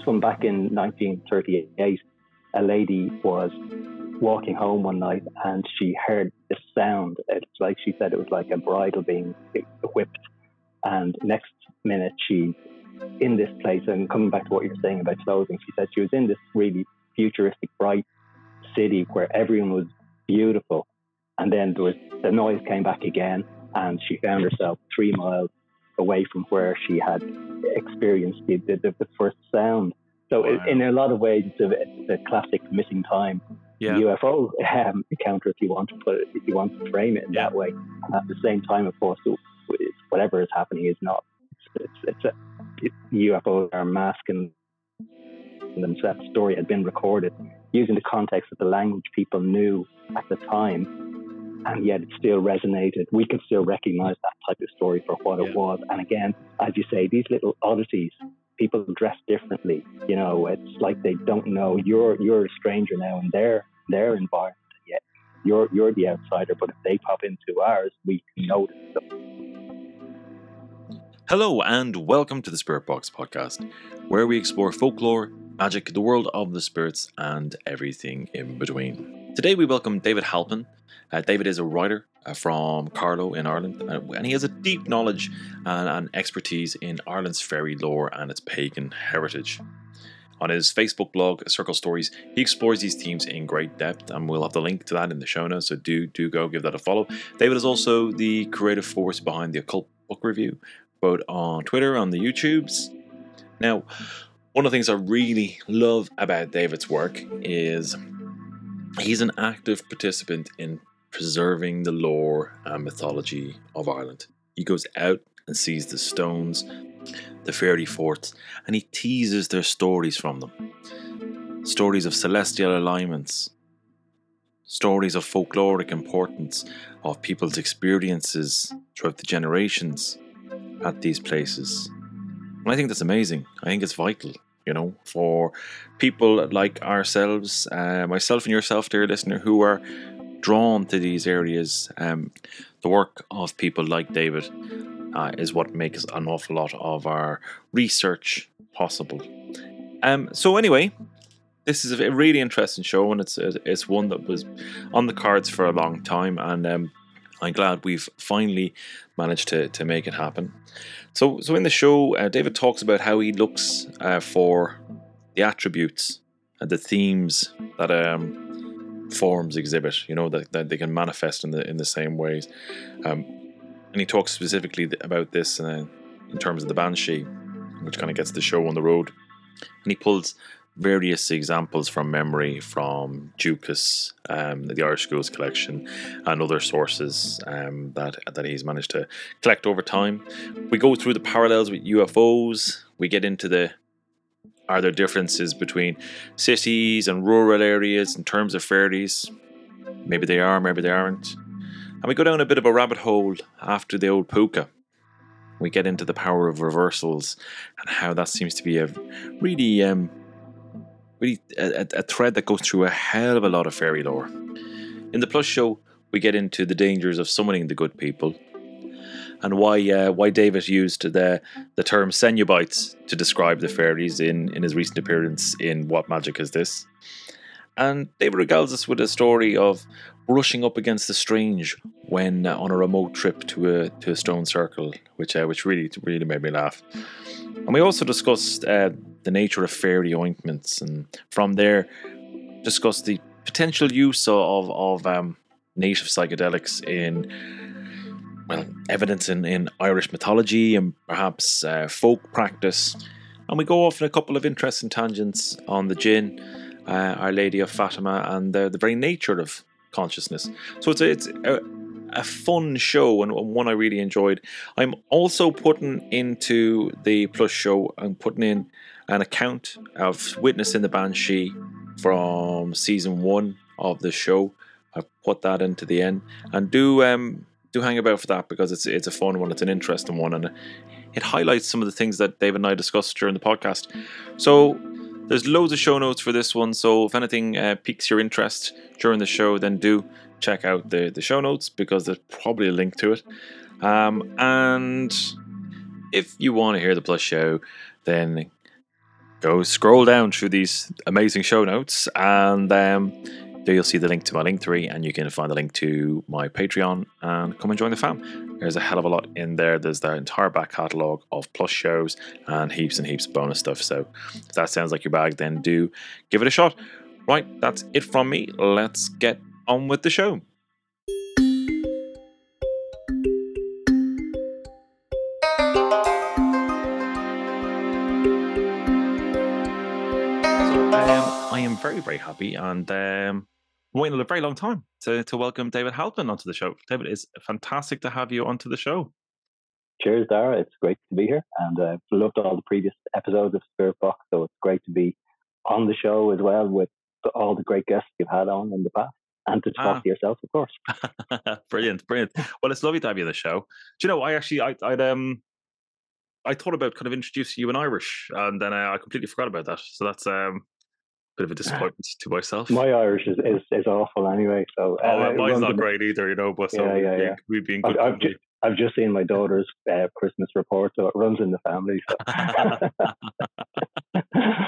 this one back in 1938, a lady was walking home one night and she heard this sound. It's like she said it was like a bridle being whipped. And next minute, she's in this place. And coming back to what you're saying about clothing, she said she was in this really futuristic, bright city where everyone was beautiful. And then there was the noise came back again, and she found herself three miles away from where she had experienced the, the, the first sound. So wow. in a lot of ways, it's a, it's a classic missing time yeah. UFO um, encounter, if you want to put it, if you want to frame it in yeah. that way. At the same time, of course, whatever is happening is not. It's, it's, it's a it, UFOs are masking themselves. The story had been recorded using the context of the language people knew at the time, and yet it still resonated. We can still recognize that type of story for what yeah. it was. And again, as you say, these little oddities people dress differently. You know, it's like they don't know you're you're a stranger now in their their environment. Yet you're you're the outsider. But if they pop into ours, we can notice them. Hello and welcome to the Spirit Box podcast, where we explore folklore, magic, the world of the spirits, and everything in between. Today we welcome David Halpin. Uh, David is a writer, uh, from Carlow in Ireland, uh, and he has a deep knowledge and, and expertise in Ireland's fairy lore and its pagan heritage. On his Facebook blog, Circle Stories, he explores these themes in great depth, and we'll have the link to that in the show notes. So do do go give that a follow. David is also the creative force behind the Occult Book Review, both on Twitter on the YouTubes. Now, one of the things I really love about David's work is he's an active participant in preserving the lore and mythology of Ireland. He goes out and sees the stones, the fairy forts, and he teases their stories from them. Stories of celestial alignments, stories of folkloric importance, of people's experiences throughout the generations at these places. And I think that's amazing. I think it's vital, you know, for people like ourselves, uh, myself and yourself, dear listener, who are drawn to these areas. Um, the work of people like David uh, is what makes an awful lot of our research possible. Um, so anyway, this is a really interesting show, and it's it's one that was on the cards for a long time, and um, I'm glad we've finally managed to to make it happen. So so in the show, uh, David talks about how he looks uh, for the attributes and the themes that um, forms exhibit, you know, that, that they can manifest in the in the same ways. Um, and he talks specifically about this uh, in terms of the banshee, which kind of gets the show on the road. And he pulls various examples from memory from Dúchas, um, the Irish Schools collection, and other sources um, that that he's managed to collect over time. We go through the parallels with UFOs. We get into the are there differences between cities and rural areas in terms of fairies? Maybe they are, maybe they aren't. And we go down a bit of a rabbit hole after the old puka. We get into the power of reversals and how that seems to be a really, um, really a, a thread that goes through a hell of a lot of fairy lore. In the Plus show, we get into the dangers of summoning the good people and why uh, why David used the the term Cenobites to describe the fairies in, in his recent appearance in What Magic Is This? And David regales us with a story of brushing up against the strange when uh, on a remote trip to a to a stone circle, which uh, which really really made me laugh. And we also discussed uh, the nature of fairy ointments, and from there discuss the potential use of of um, native psychedelics in well, evidence in, in Irish mythology and perhaps uh, folk practice. And we go off in a couple of interesting tangents on the jinn, uh, Our Lady of Fatima, and the, the very nature of consciousness. So it's a, it's a, a fun show and one I really enjoyed. I'm also putting into the Plus show, I'm putting in an account of witnessing the Banshee from season one of the show. I've put that into the end. And do um, do hang about for that because it's it's a fun one, it's an interesting one, and it highlights some of the things that Dave and I discussed during the podcast. So there's loads of show notes for this one. So if anything uh, piques your interest during the show, then do check out the the show notes because there's probably a link to it. Um, and if you want to hear the plus show, then go scroll down through these amazing show notes, and um, there you'll see the link to my link Linktree, and you can find the link to my Patreon and come and join the fam. There's a hell of a lot in there. There's the entire back catalogue of plus shows and heaps and heaps of bonus stuff. So if that sounds like your bag, then do give it a shot. Right, that's it from me. Let's get on with the show. Um, I am very, very happy and um, waiting a very long time to, to welcome David Halpin onto the show. David, it's fantastic to have you onto the show. Cheers, Dara. It's great to be here. And uh, loved all the previous episodes of Spirit Box. So it's great to be on the show as well with all the great guests you've had on in the past. And to talk ah. to yourself, of course. brilliant, brilliant. Well, it's lovely to have you on the show. Do you know, I actually, I, I'd, um, I thought about kind of introducing you in Irish, and then I, I completely forgot about that. So that's um, bit of a disappointment to myself. My Irish is, is, is awful anyway. So oh, uh, mine's not great either, you know. But so yeah, yeah, yeah. we've been good. I've, I've, just, I've just seen my daughter's uh, Christmas report, so it runs in the family. So.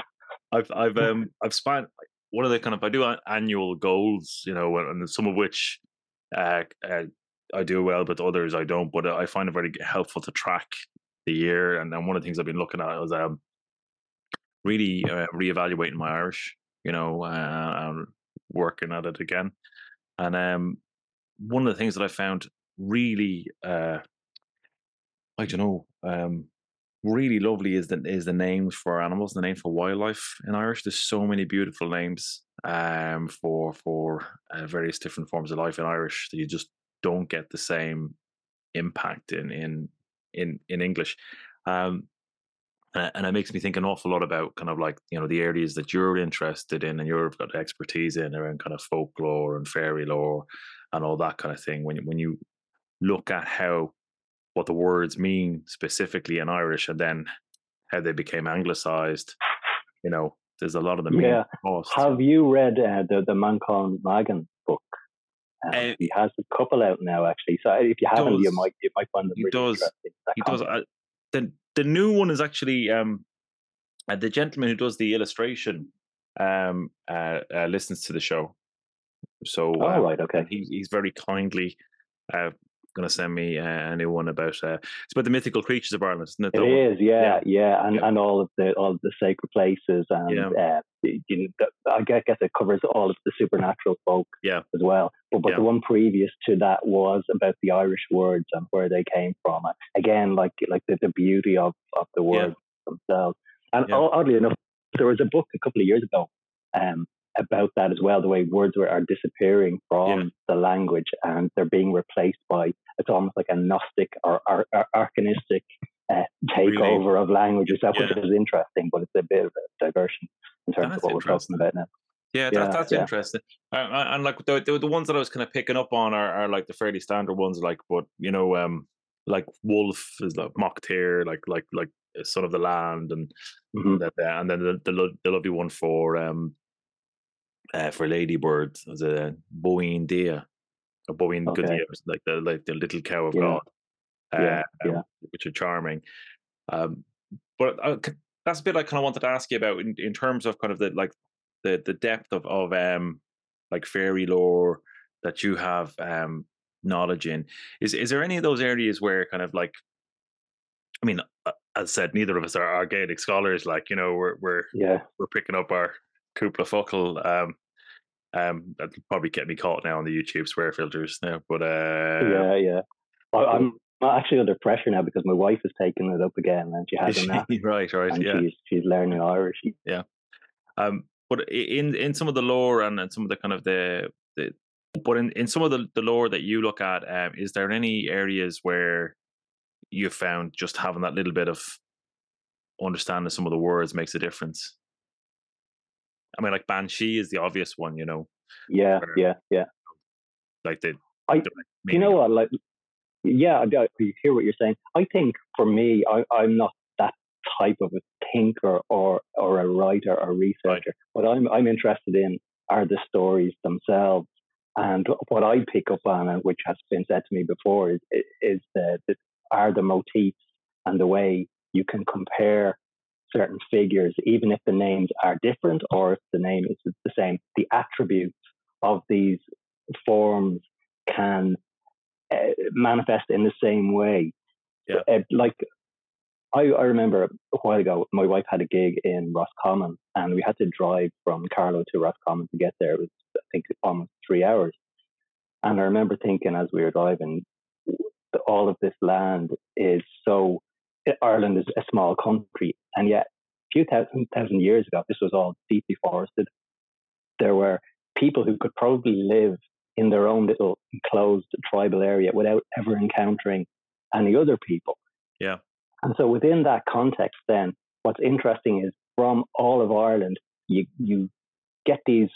I've I've um I've spent one of the kind of I do annual goals, you know, and some of which uh, uh, I do well, but others I don't. But I find it very helpful to track the year, and then one of the things I've been looking at is um really uh, reevaluating my Irish, you know, uh, working at it again. And um, one of the things that I found really, uh, I don't know, um, really lovely is the is the names for animals, the name for wildlife in Irish. There's so many beautiful names um, for for uh, various different forms of life in Irish that you just don't get the same impact in in in in English. Um, uh, and it makes me think an awful lot about kind of like you know the areas that you're interested in and you've got expertise in around kind of folklore and fairy lore and all that kind of thing. When when you look at how what the words mean specifically in Irish and then how they became anglicized you know there's a lot of them yeah. have you read uh, the the Manchán Magan book? Um, uh, he has a couple out now actually. So if you haven't does, you might you might find them he really does. he does. I, the the new one is actually um, uh, the gentleman who does the illustration um, uh, uh, listens to the show. So, oh, um, right, okay. He, he's very kindly uh, going to send me uh, a new one about uh, it's about the mythical creatures of Ireland, isn't it? It is, yeah, yeah, yeah. and yeah. and all of the all of the sacred places, and yeah. uh, you know, I guess it covers all of the supernatural folk, yeah. as well. But but yeah. the one previous to that was about the Irish words and where they came from. Again, like like the, the beauty of of the words themselves. And oddly enough, there was a book a couple of years ago um, about that as well, the way words are disappearing from yeah. the language and they're being replaced by, it's almost like a Gnostic or, or, or archanistic uh, takeover really? of languages, yeah. which is interesting, but it's a bit of a diversion in terms that's of what we're talking about now. Yeah, that, yeah that's interesting. Uh, and like the, the, the ones that I was kind of picking up on are, are like the fairly standard ones, like but you know, um, like wolf is like Mock like like like son of the land, and mm-hmm. and then the, the the lovely one for um uh, for ladybirds as a Boin Dea, a Boin okay. Godia, like the like the little cow of yeah. God, uh, yeah, yeah. Um, which are charming. Um, but uh, that's a bit I kind of wanted to ask you about in, in terms of kind of the like the the depth of of um like fairy lore that you have um knowledge in. Is is there any of those areas where kind of like I mean, uh, as said, neither of us are, are Gaelic scholars. Like you know, we're we're yeah we're picking up our Cúpla Focal um, um, that'll probably get me caught now on the YouTube swear filters now, but uh, yeah, yeah. I'm actually under pressure now because my wife has taken it up again, and she has a right, right, and yeah. She's she's learning Irish. Yeah. Um, but in in some of the lore and, and some of the kind of the the but in, in some of the, the lore that you look at, um, is there any areas where you found just having that little bit of understanding some of the words makes a difference? I mean, like Banshee is the obvious one, you know. Yeah, where, yeah, yeah. Like the. I, you know what? Like, yeah, I, I hear what you're saying. I think for me, I, I'm not that type of a thinker or or a writer or researcher. Right. What I'm I'm interested in are the stories themselves. And what I pick up on, and which has been said to me before, is is the, the are the motifs and the way you can compare certain figures, even if the names are different or if the name is the same. The attributes of these forms can uh, manifest in the same way. Yeah. Uh, like I, I remember a while ago, my wife had a gig in Roscommon, and we had to drive from Carlow to Roscommon to get there. It was, I think, almost three hours. And I remember thinking as we were driving, all of this land is so. Ireland is a small country, and yet a few thousand thousand years ago, this was all deeply forested. There were people who could probably live in their own little enclosed tribal area without ever encountering any other people. Yeah. And so within that context, then what's interesting is from all of Ireland, you you get these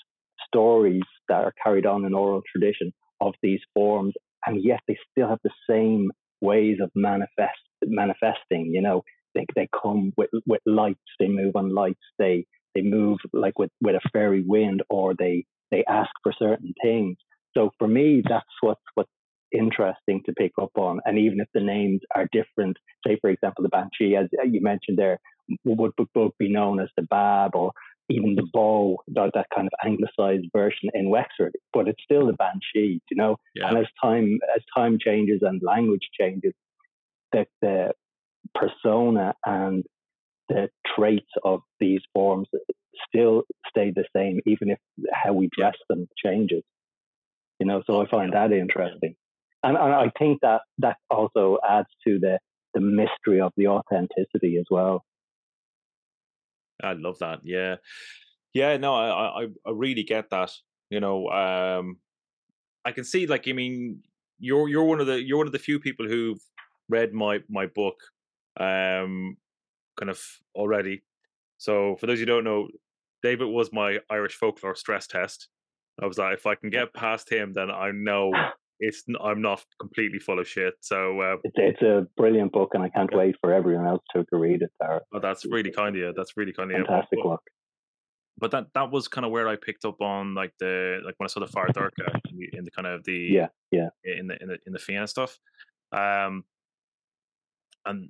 stories that are carried on in oral tradition of these forms, and yet they still have the same ways of manifest manifesting. You know, they they come with with lights, they move on lights, they they move like with with a fairy wind, or they they ask for certain things. So for me, that's what's what's interesting to pick up on. And even if the names are different, say for example the banshee, as you mentioned there, would both be known as the bab or even the bow, that, that kind of anglicized version in Wexford, but it's still the banshee, you know. Yeah. And as time as time changes and language changes, the, the persona and the traits of these forms still stay the same, even if how we dress them changes. You know, so I find that interesting, and, and I think that that also adds to the the mystery of the authenticity as well. I love that. Yeah, yeah. No, I, I, I really get that. You know, um, I can see. Like, I mean, you're you're one of the you're one of the few people who've read my my book, um, kind of already. So, for those who don't know, David was my Irish folklore stress test. I was like, if I can get past him, then I know it's I'm not completely full of shit. So uh, it's, it's a brilliant book, and I can't wait for everyone else to, to read it. There, oh, that's really kind of you. That's really kind of you. fantastic But, work. but that that was kind of where I picked up on like the like when I saw the Fire Durka in the, in the kind of the Yeah, yeah, in the in the in the Fianna stuff. Um, and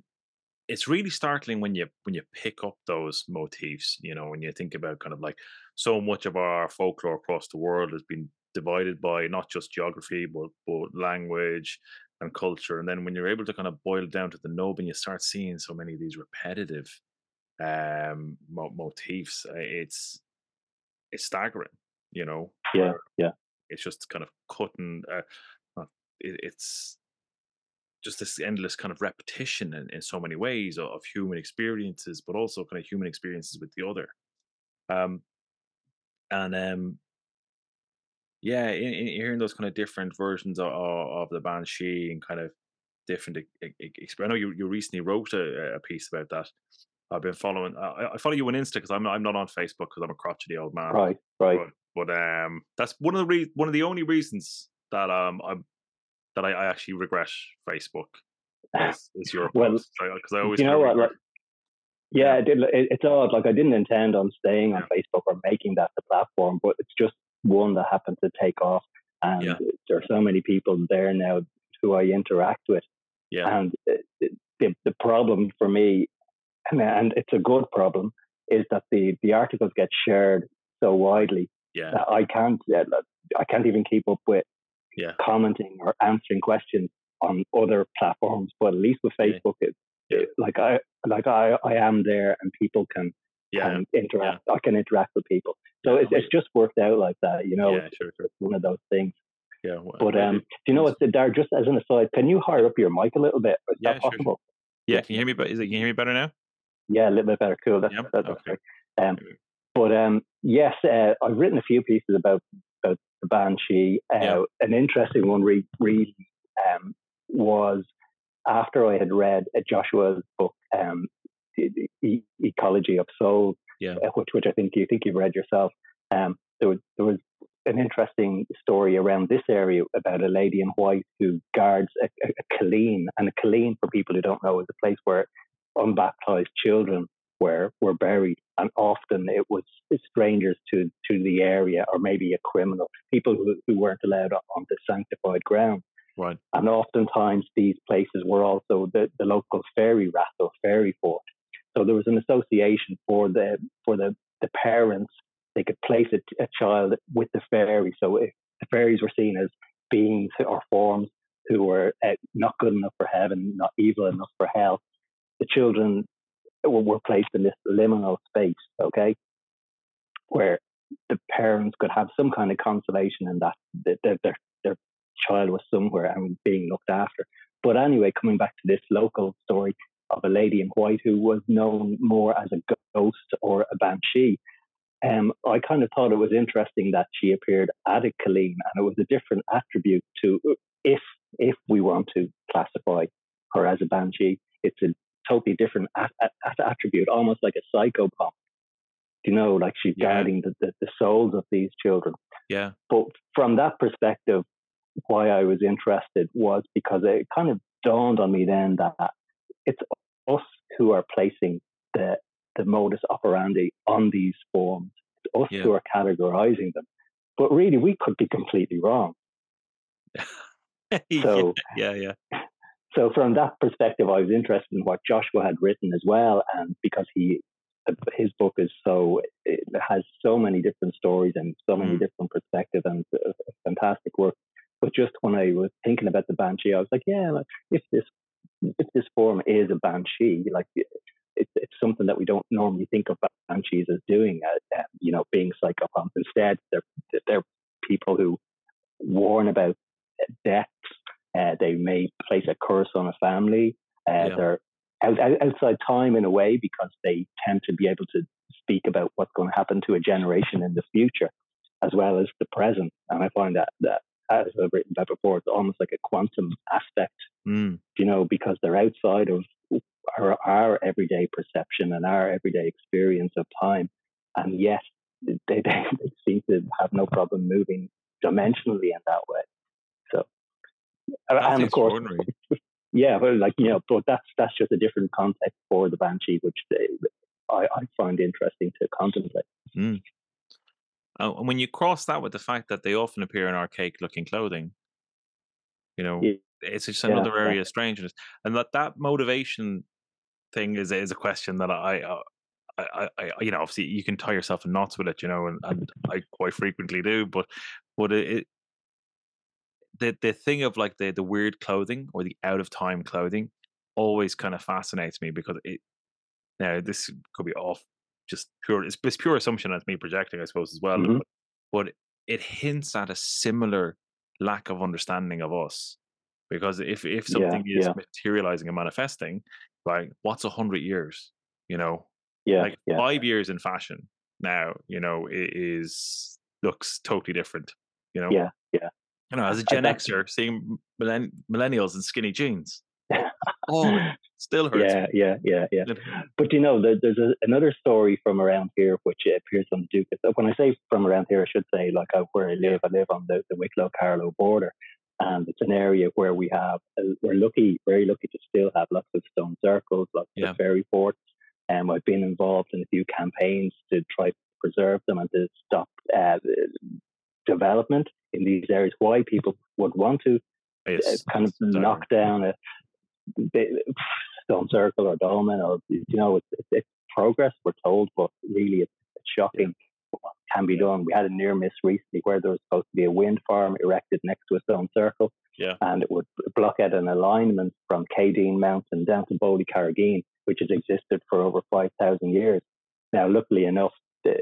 it's really startling when you when you pick up those motifs. You know, when you think about kind of like so much of our folklore across the world has been divided by not just geography but but language and culture. And then when you're able to kind of boil it down to the nub, and you start seeing so many of these repetitive um mo- motifs, uh, it's it's staggering. You know, yeah, yeah. it's just kind of cutting. Uh, it, it's just this endless kind of repetition in, in so many ways of, of human experiences, but also kind of human experiences with the other. Um, and um, yeah, in, in hearing those kind of different versions of, of the banshee and kind of different. e- e- e- exp- I know you, you recently wrote a, a piece about that. I've been following. I, I follow you on Insta because I'm not, I'm not on Facebook because I'm a crotchety old man. Right, right. But, but um, that's one of the re- one of the only reasons that um I'm that I, I actually regret Facebook is, is your Well, because I always you know what? Like, yeah, it, it, it's odd. Like I didn't intend on staying on Yeah. Facebook or making that the platform, but it's just one that happened to take off, and Yeah. there are so many people there now who I interact with, yeah and the the problem for me, and, and it's a good problem, is that the the articles get shared so widely yeah that I can't uh, I can't even keep up with Yeah. commenting or answering questions on other platforms. But at least with Yeah. Facebook, Yeah. it- like I like I, I am there and people can yeah can interact. I can interact with people. So Yeah, it's, it's just worked out like that, you know. yeah It's, sure sure it's one of those things. yeah well, But um, do you know what, Dar? Just as an aside, can you hire up your mic a little bit? Is Yeah, that sure, sure. possible? yeah can you hear me? But is it can you hear me better now? Yeah, a little bit better. Cool. That's, Yeah, that's okay. Um, but um, yes, uh, I've written a few pieces about the banshee. Uh, Yeah. An interesting one, re- really, um, was after I had read Joshua's book, um, E- Ecology of Soul, Yeah. uh, which which I think you think you've read yourself. Um, there was there was an interesting story around this area about a lady in white who guards a, a, a Killeen, and a Killeen, for people who don't know, is a place where unbaptized children were were buried, and often it was strangers to to the area, or maybe a criminal, people who, who weren't allowed on the sanctified ground. Right. And oftentimes these places were also the, the local fairy rath or fairy fort. So there was an association for the for the the parents. They could place a, a child with the fairies. So if the fairies were seen as beings or forms who were uh, not good enough for heaven, not evil enough for hell, the children were, placed in this liminal space. Okay, where the parents could have some kind of consolation in that their, their, their child was somewhere and being looked after. But anyway, coming back to this local story of a lady in white who was known more as a ghost or a banshee, um, I kind of thought it was interesting that she appeared at a Killeen, and it was a different attribute to if if we want to classify her as a banshee. It's a totally different attribute, almost like a psychopomp you know, like she's yeah. guarding the, the, the souls of these children. Yeah. But from that perspective, why I was interested was because it kind of dawned on me then that it's us who are placing the the modus operandi on these forms. It's us yeah. who are categorizing them. But really, we could be completely wrong. so yeah, yeah. So from that perspective, I was interested in what Joshua had written as well, and because he his book is so it has so many different stories and so many mm. different perspectives and uh, fantastic work. But just when I was thinking about the banshee, I was like, yeah, like, if this if this form is a banshee, like it's it's something that we don't normally think of banshees as doing, uh, uh, you know, being psychopomps. Instead, they're they're people who warn about. Uh, they may place a curse on a family. Uh, yeah. They're out, outside time in a way because they tend to be able to speak about what's going to happen to a generation in the future as well as the present. And I find that that as I've written about before, it's almost like a quantum aspect, mm. you know, because they're outside of our, our everyday perception and our everyday experience of time, and yet they, they, they seem to have no problem moving dimensionally in that way. That's and of course, yeah, well, like you know, but that's that's just a different context for the banshee, which they, I, I find interesting to contemplate. Mm. Oh, and when you cross that with the fact that they often appear in archaic-looking clothing, you know, yeah. it's just another yeah, area of strangeness, and that that motivation thing is is a question that I, uh, I, I, I, you know, obviously you can tie yourself in knots with it, you know, and, and I quite frequently do, but but it, the the thing of like the the weird clothing or the out of time clothing always kind of fascinates me because it now this could be off just pure it's, it's pure assumption that's me projecting I suppose as well mm-hmm. but, but it hints at a similar lack of understanding of us because if if something yeah, is yeah. materializing and manifesting like what's a hundred years you know yeah like yeah. five years in fashion now you know it is looks totally different you know yeah yeah you know, as a Gen Xer, seeing millenn- millennials in skinny jeans, oh, still hurts. Yeah, yeah, yeah, yeah. But you know, there's a, another story from around here which appears on the Duke. When I say from around here, I should say like where I live. I live on the, the Wicklow Carlow border, and it's an area where we have uh, we're lucky, very lucky to still have lots of stone circles, lots yeah. of fairy forts. And um, I've been involved in a few campaigns to try to preserve them and to stop uh, development in these areas, why people would want to yes. uh, kind of knock down a stone circle or dolmen or, you know, it's, it's, progress, we're told, but really it's, shocking yeah. what can be done. We had a near miss recently where there was supposed to be a wind farm erected next to a stone circle. Yeah. And it would block out an alignment from Keadeen Mountain down to Boleycarrigeen, which has existed for over 5,000 years. Now, luckily enough, the,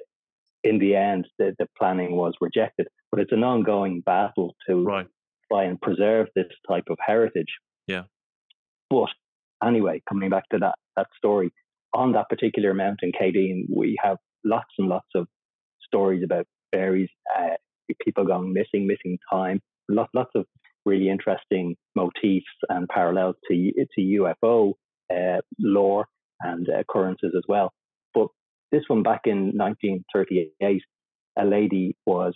in the end, the, the planning was rejected. But it's an ongoing battle to right. try and preserve this type of heritage. Yeah. But anyway, coming back to that that story, on that particular mountain, Keadeen, we have lots and lots of stories about fairies, uh, people going missing, missing time, lots, lots of really interesting motifs and parallels to to UFO uh, lore and occurrences as well. But this one back in 1938, a lady was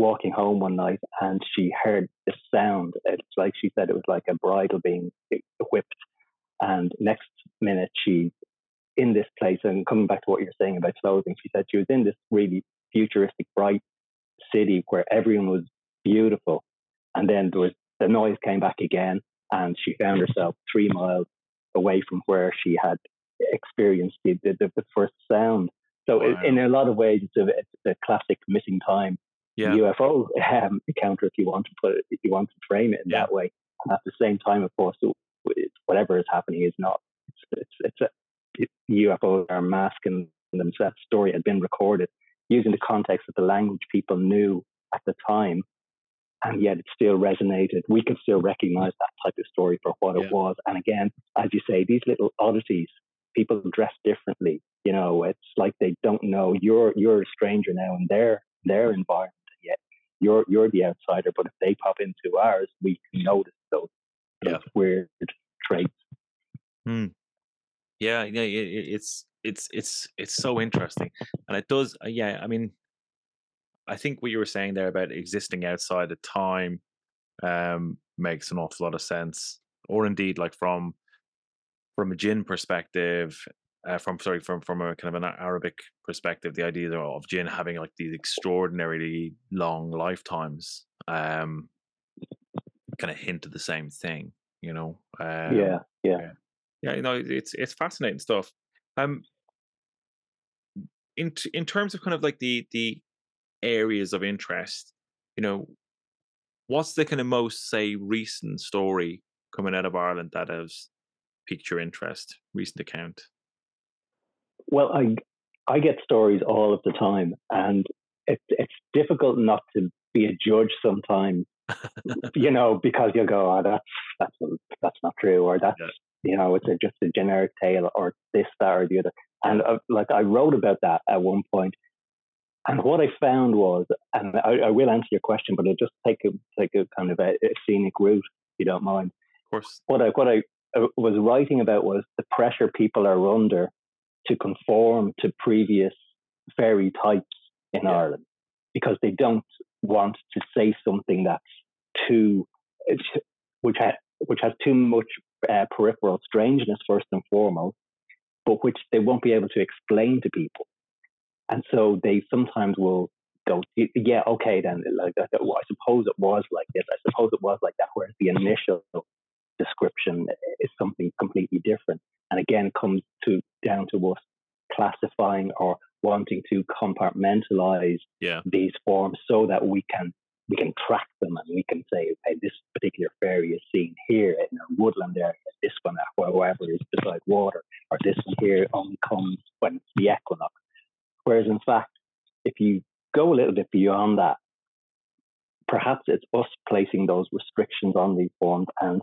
walking home one night and she heard the sound. It's like she said it was like a bridle being whipped. And next minute, she's in this place. And coming back to what you're saying about clothing, she said she was in this really futuristic, bright city where everyone was beautiful. And then there was the noise came back again, and she found herself three miles away from where she had experienced the, the, the first sound. So wow. in a lot of ways, it's a, it's a classic missing time yeah. UFO um, encounter, if you want to put it, if you want to frame it in yeah. that way. And at the same time, of course, whatever is happening is not. It's it's, it's a it, UFOs are masking themselves. That story had been recorded using the context of the language people knew at the time, and yet it still resonated. We can still recognize that type of story for what yeah. it was. And again, as you say, these little oddities, people dress differently. You know, it's like they don't know you're you're a stranger now in their their environment. You're you're the outsider. But if they pop into ours, we can notice those, those yeah. weird traits. Hmm. Yeah, yeah, it, it's it's it's it's so interesting, and it does. Uh, yeah, I mean, I think what you were saying there about existing outside of time um, makes an awful lot of sense, or indeed, like from from a jinn perspective, uh, from sorry, from from a kind of an Arabic perspective, the idea of jinn having like these extraordinarily long lifetimes, um, kind of hint at the same thing, you know. Um, yeah, yeah, yeah. You know, it's it's fascinating stuff. Um, in in terms of kind of like the the areas of interest, you know, what's the kind of most say recent story coming out of Ireland that has piqued your interest? Recent account. Well, I I get stories all of the time, and it's it's difficult not to be a judge sometimes. you know, because you'll go, oh, that's that's that's not true, or that's yeah. you know, it's a, just a generic tale, or this, that, or the other. And uh, like I wrote about that at one point, and what I found was, and I, I will answer your question, but I'll just take a take a kind of a, a scenic route, if you don't mind. Of course. What I what I uh, was writing about was the pressure people are under to conform to previous fairy types in yeah. Ireland because they don't want to say something that's too, which has which has too much uh, peripheral strangeness first and foremost, but which they won't be able to explain to people. And so they sometimes will go, yeah, okay, then like I suppose it was like this. I suppose it was like that. Whereas the initial description is something completely different. And again, comes to down to us classifying or wanting to compartmentalize yeah. these forms so that we can we can track them and we can say, okay, this particular fairy is seen here in a woodland area, this one, wherever is beside water, or this one here only comes when it's the equinox. Whereas in fact, if you go a little bit beyond that, perhaps it's us placing those restrictions on these forms and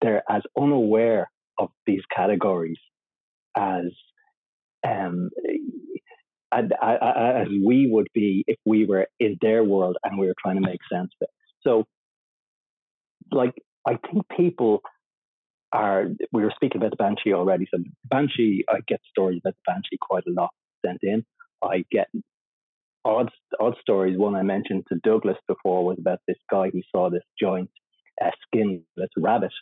they're as unaware of these categories as um, as, we would be if we were in their world and we were trying to make sense of it. So, like, I think people are. We were speaking about the banshee already. So, banshee, I get stories about the banshee quite a lot sent in. I get odd odd stories. One I mentioned to Douglas before was about this guy who saw this giant uh, skinless rabbit,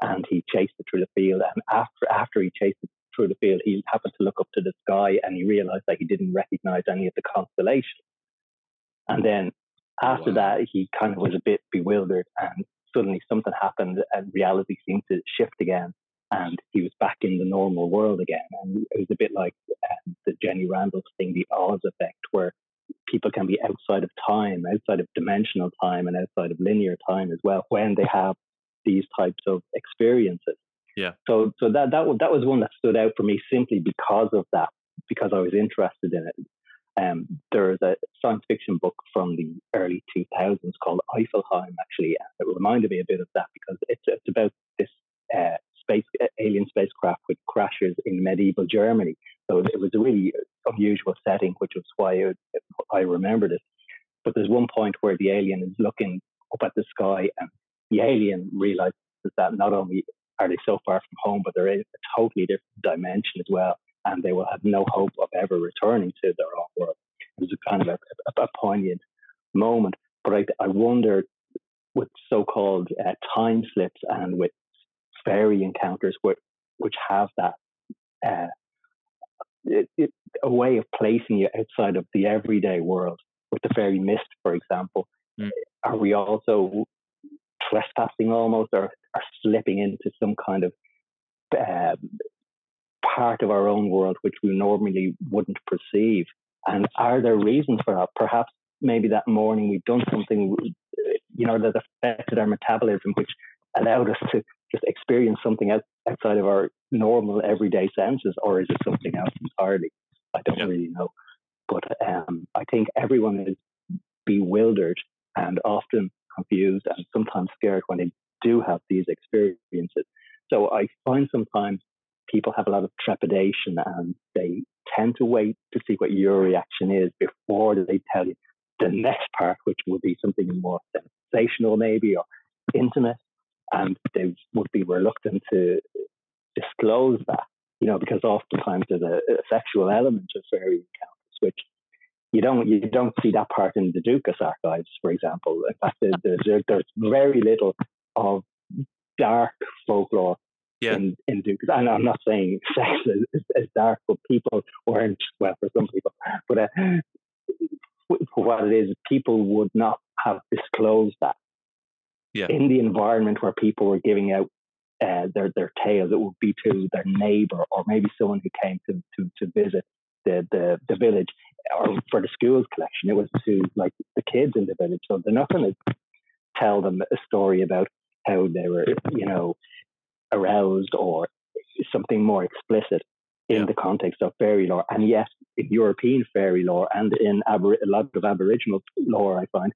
and he chased it through the field. And after after he chased it through the field, he happened to look up to the sky and he realized that he didn't recognize any of the constellations. And then after wow. that, he kind of was a bit bewildered and suddenly something happened and reality seemed to shift again and he was back in the normal world again. And it was a bit like um, the Jenny Randles thing, the Oz effect, where people can be outside of time, outside of dimensional time, and outside of linear time as well when they have these types of experiences. Yeah. So, so that that that was one that stood out for me simply because of that, because I was interested in it. Um, there's a science fiction book from the early 2000s called Eifelheim, actually. It reminded me a bit of that because it's, it's about this uh, space alien spacecraft which crashes in medieval Germany. So it was a really unusual setting, which was why I remembered it. But there's one point where the alien is looking up at the sky, and the alien realizes that not only are they so far from home, but they're in a totally different dimension as well, and they will have no hope of ever returning to their own world. It was a kind of a, a, a poignant moment. But I, I wonder with so-called uh, time slips and with fairy encounters which, which have that uh, it, it, a way of placing you outside of the everyday world. With the fairy mist, for example, mm. are we also trespassing almost or, or slipping into some kind of uh, part of our own world which we normally wouldn't perceive. And are there reasons for that? Perhaps maybe that morning we've done something, you know, that affected our metabolism, which allowed us to just experience something outside of our normal everyday senses, or is it something else entirely? I don't yeah. really know. But um, I think everyone is bewildered and often confused and sometimes scared when they do have these experiences. So I find sometimes people have a lot of trepidation and they tend to wait to see what your reaction is before they tell you the next part, which will be something more sensational, maybe, or intimate. And they would be reluctant to disclose that, you know, because oftentimes there's a, a sexual element of fairy encounters, which you don't you don't see that part in the Dúchas archives, for example. In fact, there's, there's very little of dark folklore yeah. in, in Dúchas. And I'm not saying sex is, is, is, dark, but people weren't, well, for some people, but uh, for what it is, people would not have disclosed that. Yeah. In the environment where people were giving out uh, their their tales, it would be to their neighbor or maybe someone who came to, to, to visit the, the, the village or for the school's collection. It was to like the kids in the village. So they're not going to tell them a story about how they were, you know, aroused or something more explicit in yeah. the context of fairy lore. And yes, in European fairy lore and in Abor- a lot of Aboriginal lore, I find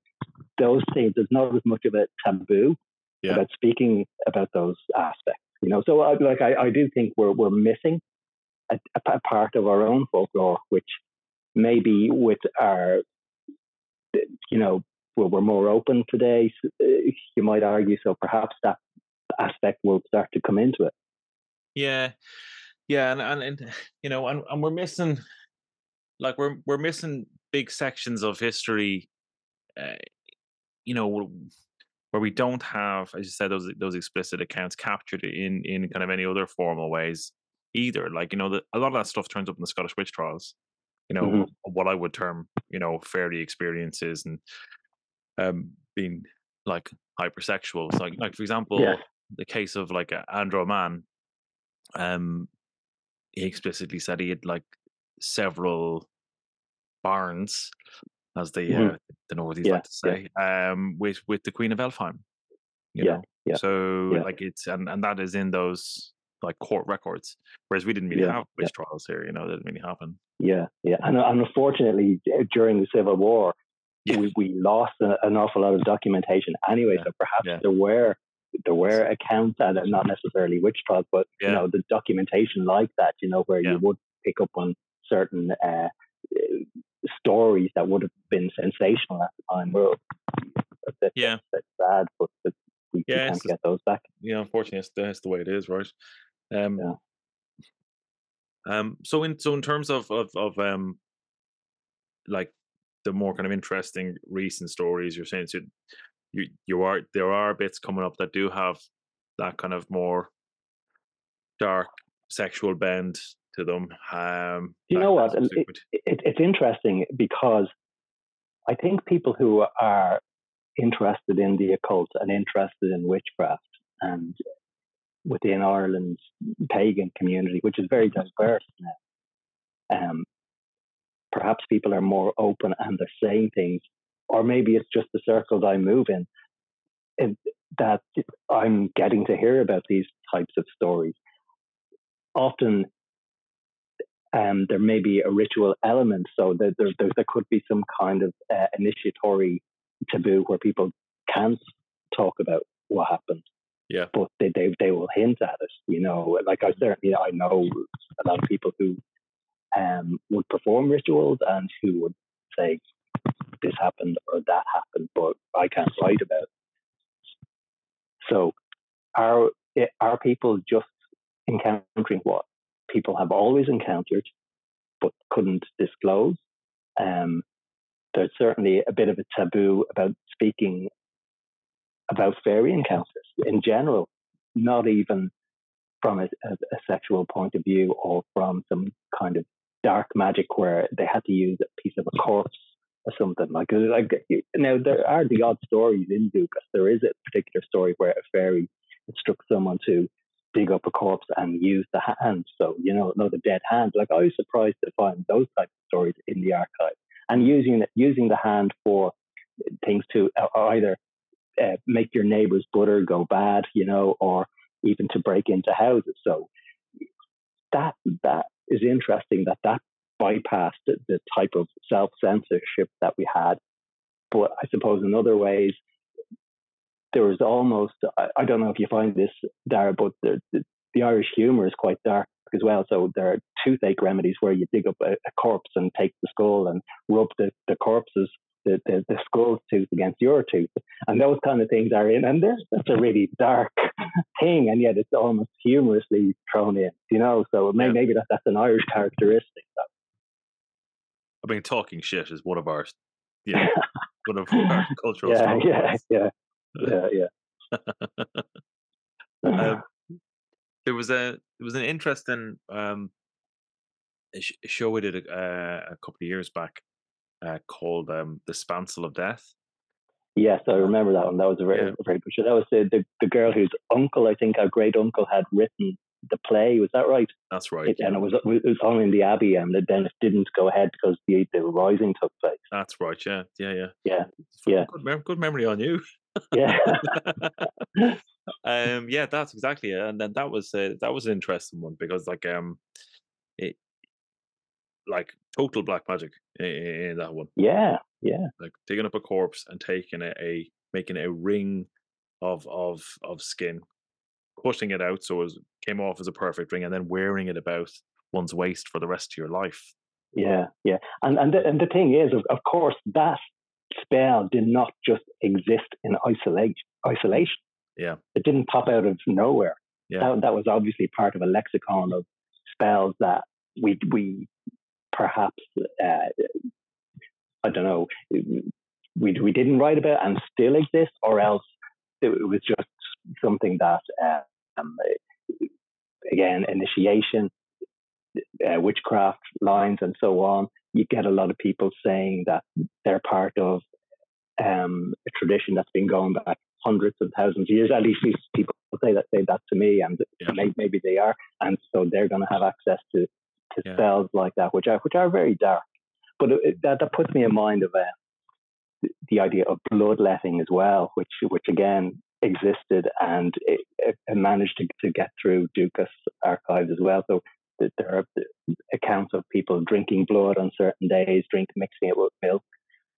those things, there's not as much of a taboo yeah. about speaking about those aspects. You know, so I, like I, I do think we're we're missing a, a part of our own folklore, which maybe with our, you know, well, we're more open today. Uh, you might argue so. Perhaps that aspect will start to come into it. Yeah, yeah, and and, and you know, and, and we're missing, like we're we're missing big sections of history. Uh, you know, where we don't have, as you said, those those explicit accounts captured in in kind of any other formal ways either. Like you know, the, a lot of that stuff turns up in the Scottish witch trials. You know, mm-hmm. what I would term you know fairy experiences and um being like hypersexuals. Like like for example, yeah the case of like Andrew Mann, um, he explicitly said he had like several barns, as the mm-hmm. uh, the Northies yeah, like to say, yeah. um, with with the Queen of Elphame. You yeah, know, yeah, so like it's and and that is in those like court records, whereas we didn't really have witch trials here. You know, that didn't really happen. Yeah, yeah, and, and unfortunately, during the Civil War, we, we lost a, an awful lot of documentation anyway. So perhaps there were there were accounts and not necessarily witch trials, but yeah. you know the documentation like that, you know, where yeah. you would pick up on certain uh, stories that would have been sensational at the time. Well, that's, yeah, that's sad, but, but we, yeah, can't get those back. Yeah, unfortunately, that's the, that's the way it is, right? Um, yeah. Um. So in so in terms of of of um, like the more kind of interesting recent stories, you're saying so you you are there are bits coming up that do have that kind of more dark sexual bend to them. Um, you know what? It, it, it's interesting because I think people who are interested in the occult and interested in witchcraft and within Ireland's pagan community, which is very diverse now, um, perhaps people are more open and they're saying things or maybe it's just the circles I move in, in that I'm getting to hear about these types of stories. Often, um, there may be a ritual element, so there, there, there could be some kind of uh, initiatory taboo where people can't talk about what happened. Yeah, but they, they they will hint at it. You know, like I certainly I know a lot of people who um, would perform rituals and who would say, this happened or that happened, but I can't write about it. So are are people just encountering what people have always encountered but couldn't disclose? Um, there's certainly a bit of a taboo about speaking about fairy encounters in general, not even from a, a, a, sexual point of view or from some kind of dark magic where they had to use a piece of a corpse or something like like now there are the odd stories in Dúchas. There is a particular story where a fairy instructs someone to dig up a corpse and use the hand. So, you know, no, the dead hand. Like I was surprised to find those types of stories in the archive and using using the hand for things to uh, either uh, make your neighbor's butter go bad, you know, or even to break into houses. So that that is interesting that that bypassed the, the type of self censorship that we had. But I suppose in other ways, there was almost I, I don't know if you find this Dara, but the, the, the Irish humour is quite dark as well. So there are toothache remedies where you dig up a, a corpse and take the skull and rub the, the corpses the, the, the skull tooth against your tooth. And those kind of things are in. And there's, that's a really dark thing. And yet it's almost humorously thrown in, you know? So maybe, maybe that, that's an Irish characteristic. I mean, talking shit is one of our, yeah, one of our cultural yeah, yeah, yeah, yeah, yeah, um, there was a there was an interesting um, show we did a, uh, a couple of years back uh, called um, "The Spancel of Death." Yes, I remember that one. That was a very, yeah. very good show. That was the, the, the girl whose uncle, I think, our great uncle, had written the play. Was that right? That's right. It, yeah. And it was it was on in the Abbey, and then it didn't go ahead because the the rising took place. That's right. Yeah, yeah, yeah, yeah, yeah. Good, mem- good memory on you. Yeah. um. Yeah, that's exactly it. And then that was uh, that was an interesting one because like um, it like total black magic in, in, that one. Yeah, yeah. Like digging up a corpse and taking a, a making a ring of of of skin, cutting it out so it came off as a perfect ring, and then wearing it about one's waist for the rest of your life. Yeah, yeah. And and the, and the thing is, of, of course, that spell did not just exist in isolation. Isolation. Yeah. It didn't pop out of nowhere. Yeah. That, that was obviously part of a lexicon of spells that we we perhaps uh, I don't know we we didn't write about and still exist, or else it, was just something that um, again initiation, uh, witchcraft lines, and so on. You get a lot of people saying that they're part of um, a tradition that's been going back hundreds of thousands of years. At least people say that say that to me, and yeah. maybe, maybe they are, and so they're going to have access to to yeah. spells like that, which are which are very dark. But it, that that puts me in mind of uh, the idea of bloodletting as well, which which again existed and it, it managed to, to get through Dúchas archives as well. So there are accounts of people drinking blood on certain days, drink mixing it with milk,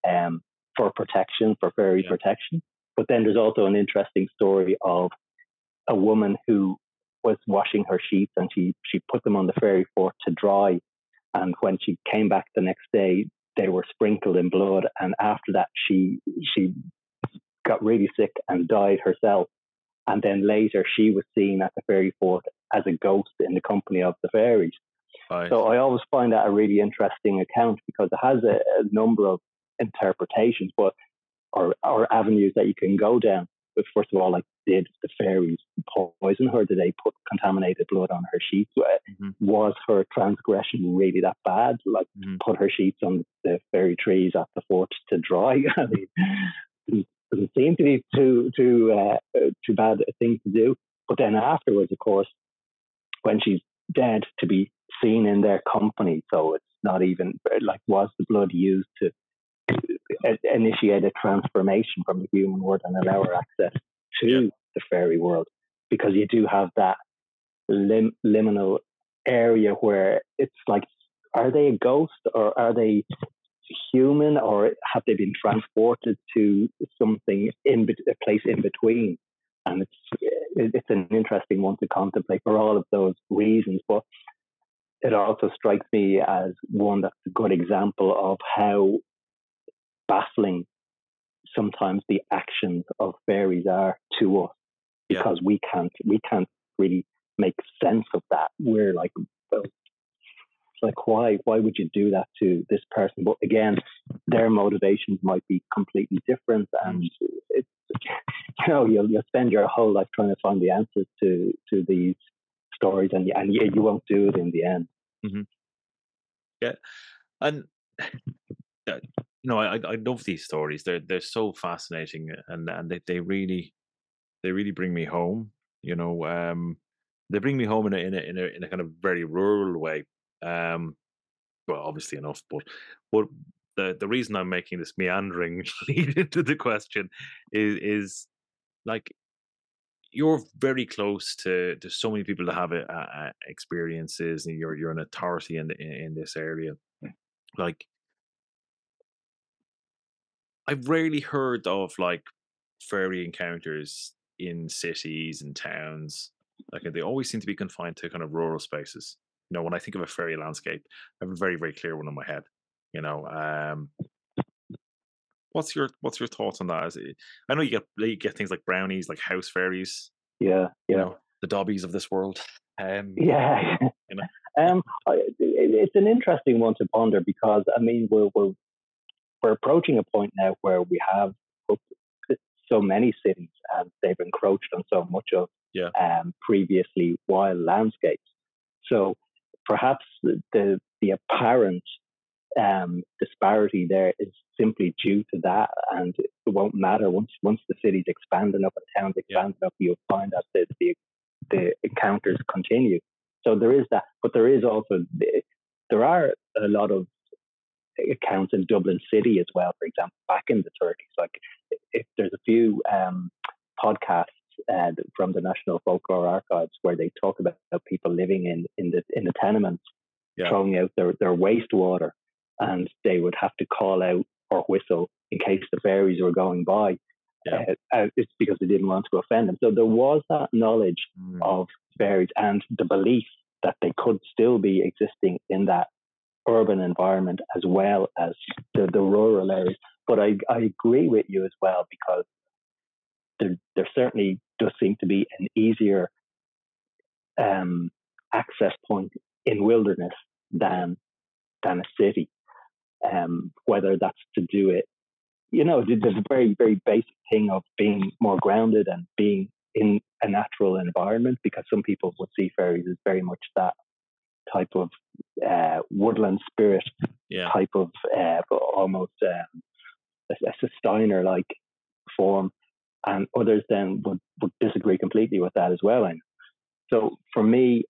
um, for protection, for fairy yeah. protection. But then there's also an interesting story of a woman who was washing her sheets and she, she put them on the fairy fort to dry. And when she came back the next day, they were sprinkled in blood. And after that, she, she got really sick and died herself. And then later, she was seen at the fairy fort as a ghost in the company of the fairies. Right. So I always find that a really interesting account because it has a, a number of interpretations, but or, or avenues that you can go down. But first of all, like, did the fairies poison her? Did they put contaminated blood on her sheets? Mm-hmm. Was her transgression really that bad? Like, mm-hmm. put her sheets on the fairy trees at the fort to dry? I mean, doesn't seem to be too too uh, too bad a thing to do. But then afterwards, of course, when she's dead, to be seen in their company, so it's not even like was the blood used to initiate a transformation from the human world and allow access to yeah. the fairy world because you do have that lim- liminal area where it's like are they a ghost or are they human or have they been transported to something in be- a place in between and it's it's an interesting one to contemplate for all of those reasons but it also strikes me as one that's a good example of how baffling sometimes the actions of fairies are to us because yeah. we can't we can't really make sense of that. We're like, well, like why why would you do that to this person? But again, their motivations might be completely different, and it's you know you'll you'll spend your whole life trying to find the answers to to these stories, and and you, you won't do it in the end. Mm-hmm. Yeah, and you know, I I love these stories. They're they're so fascinating, and and they, they really they really bring me home. You know, um, they bring me home in a in a in a, in a kind of very rural way. Um, well, obviously enough, but but the the reason I'm making this meandering lead into the question is is like you're very close to to so many people that have a, a, experiences, and you're you're an authority in, in in this area. Like, I've rarely heard of like fairy encounters in cities and towns. Like they always seem to be confined to kind of rural spaces. You know, when I think of a fairy landscape, I have a very very clear one in my head. You know, um, what's your what's your thoughts on that? It, I know you get you get things like brownies, like house fairies. Yeah, yeah. You know, the Dobbies of this world. Um, yeah, you know. um, it, it's an interesting one to ponder because I mean we're we're we're approaching a point now where we have so many cities and they've encroached on so much of yeah. um, previously wild landscapes. So perhaps the, the apparent um, disparity there is simply due to that, and it won't matter once once the city's expand up and the towns expand yeah. enough, you'll find that the, the the encounters continue. So there is that, but there is also there are a lot of accounts in Dublin City as well. For example, back in the 30s, like if there's a few um, podcasts uh, from the National Folklore Archives where they talk about people living in in the in the tenements, yeah. throwing out their their wastewater and they would have to call out or whistle in case the fairies were going by. Yeah. Uh, uh, it's because they didn't want to offend them. So there was that knowledge mm. of fairies and the belief that they could still be existing in that urban environment as well as the, the rural areas. But I, I agree with you as well because there, there certainly does seem to be an easier um, access point in wilderness than than a city um, whether that's to do it, you know, there's a very, very basic thing of being more grounded and being in a natural environment because some people would see fairies as very much that type of uh, woodland spirit yeah. type of uh, almost um, a, a Steiner like form, and others then would, would disagree completely with that as well. And so for me,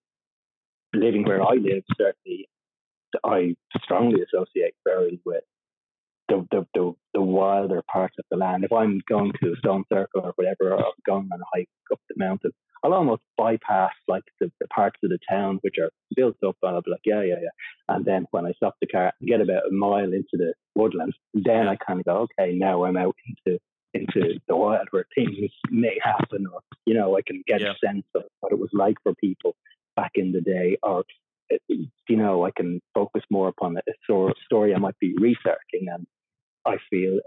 living where I live, certainly I strongly associate fairies with the, the, the, the, wilder parts of the land. If I'm going to a stone circle or whatever, or going on a hike up the mountain, I'll almost bypass like the, the parts of the town which are built up, and I'll be like, yeah, yeah, yeah. And then when I stop the car and get about a mile into the woodlands, then I kind of go, okay, now I'm out into into the wild where things may happen, or you know, I can get yeah. a sense of what it was like for people back in the day, or you know, I can focus more upon a story I might be researching, and I feel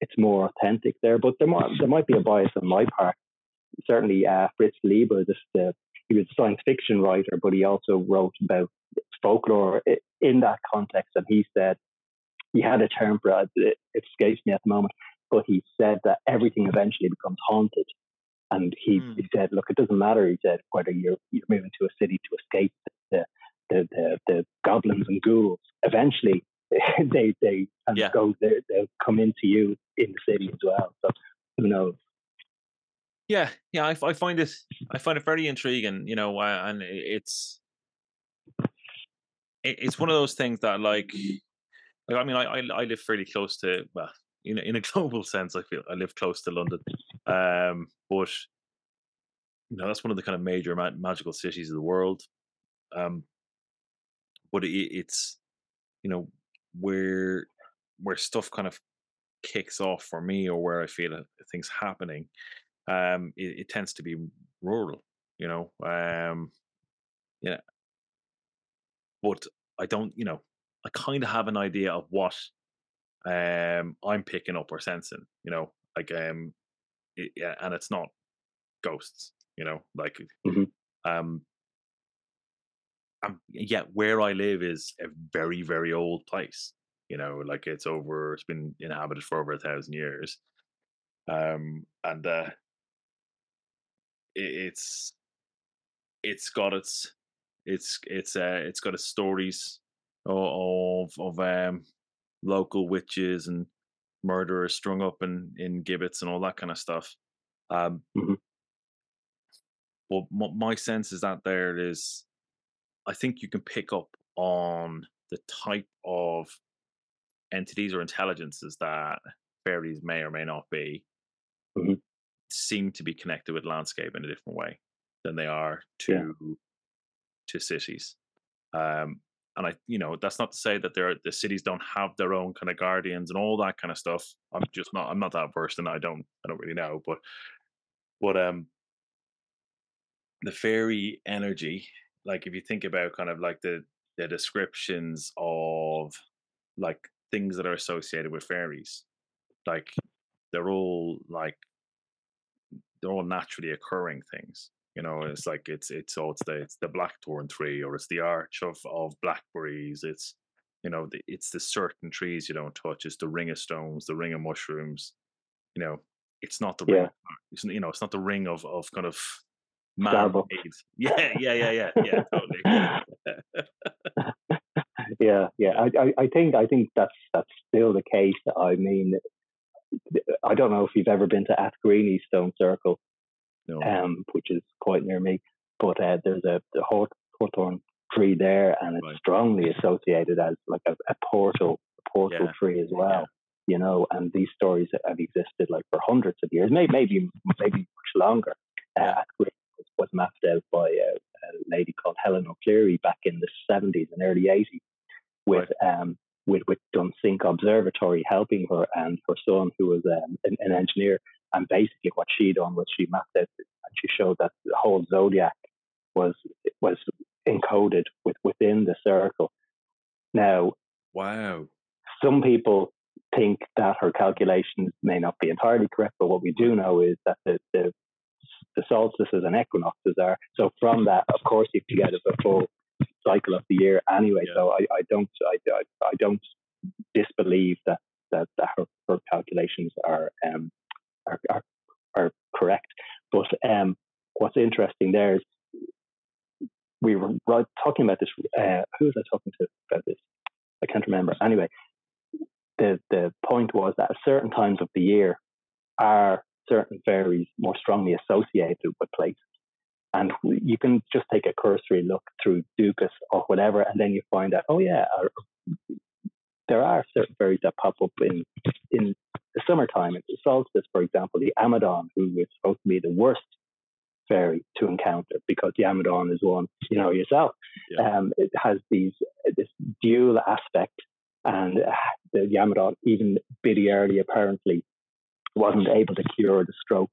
it's more authentic there. But there might there might be a bias on my part. Certainly, uh, Fritz just uh, he was a science fiction writer, but he also wrote about folklore in that context, and he said he had a term for it. It escapes me at the moment, but he said that everything eventually becomes haunted. And he, mm. he said, look, it doesn't matter. He said whether you're you're moving to a city to escape the the, the, the goblins and ghouls. Eventually, they they kind yeah. go they, they'll come into you in the city as well. So who knows? Yeah, yeah, I, I find it I find it very intriguing, you know, uh, and it's it's one of those things that like, like I mean, I, I I live fairly close to well, in a, in a global sense, I feel I live close to London, um, but you know that's one of the kind of major ma- magical cities of the world. Um, but it, it's you know where where stuff kind of kicks off for me or where I feel things happening, um, it, it tends to be rural, you know. Um, yeah, but I don't, you know, I kind of have an idea of what um I'm picking up or sensing, you know, like um, it, yeah, and it's not ghosts, you know, like mm-hmm. um um, yet where I live is a very, very old place. You know, like it's over, it's been inhabited for over a thousand years. Um, and uh, it, it's it's got its it's it's uh it's got its stories of of um local witches and murderers strung up in in gibbets and all that kind of stuff. Um, mm-hmm. but my sense is that there is, I think you can pick up on the type of entities or intelligences that fairies may or may not be mm-hmm. seem to be connected with landscape in a different way than they are to yeah. to cities. Um, and I, you know, that's not to say that there the cities don't have their own kind of guardians and all that kind of stuff. I'm just not, I'm not that versed, and I don't, I don't really know. But, but um, the fairy energy, like if you think about kind of like the the descriptions of like things that are associated with fairies, like they're all like they're all naturally occurring things. You know, it's like it's it's so it's the it's the blackthorn tree or it's the arch of of blackberries. It's you know the, it's the certain trees you don't touch. It's the ring of stones, the ring of mushrooms. You know, it's not the yeah. ring. It's, you know, it's not the ring of of kind of man Yeah, yeah, yeah, yeah, yeah, totally. yeah, yeah. I, I, I think I think that's that's still the case. I mean, I don't know if you've ever been to Athgreany Stone Circle, no. um, which is quite near me. But uh, there's a the hawthorn tree there, and it's right. strongly associated as like a, a portal, a portal yeah. tree as well. Yeah. You know, and these stories have existed like for hundreds of years, maybe maybe maybe much longer. Uh, was, mapped out by a, a, lady called Helen O'Clery back in the 70s and early 80s with right. um, with with Dunsink Observatory helping her and her son, who was um, an, an, engineer. And basically, what she done was she mapped out and she showed that the whole zodiac was was encoded with within the circle. Now, wow, some people think that her calculations may not be entirely correct, but what we do know is that the, the the solstices and equinoxes are. So from that, of course, you can get a full cycle of the year anyway. Yeah. So I, I don't I, I, I, don't disbelieve that that, that her, her, calculations are, um, are, are are correct. But um, what's interesting there is we were talking about this. Uh, who was I talking to about this? I can't remember. Anyway, the the point was that at certain times of the year are certain fairies more strongly associated with places. And you can just take a cursory look through Dúchas or whatever, and then you find out, oh yeah, there are certain fairies that pop up in in the summertime. In the solstice, for example, the Amadán, who is supposed to be the worst fairy to encounter because the Amadán is one, you know yourself. Yeah. Um, it has these this dual aspect, and uh, the Amadán, even Biddy Early apparently, wasn't able to cure the stroke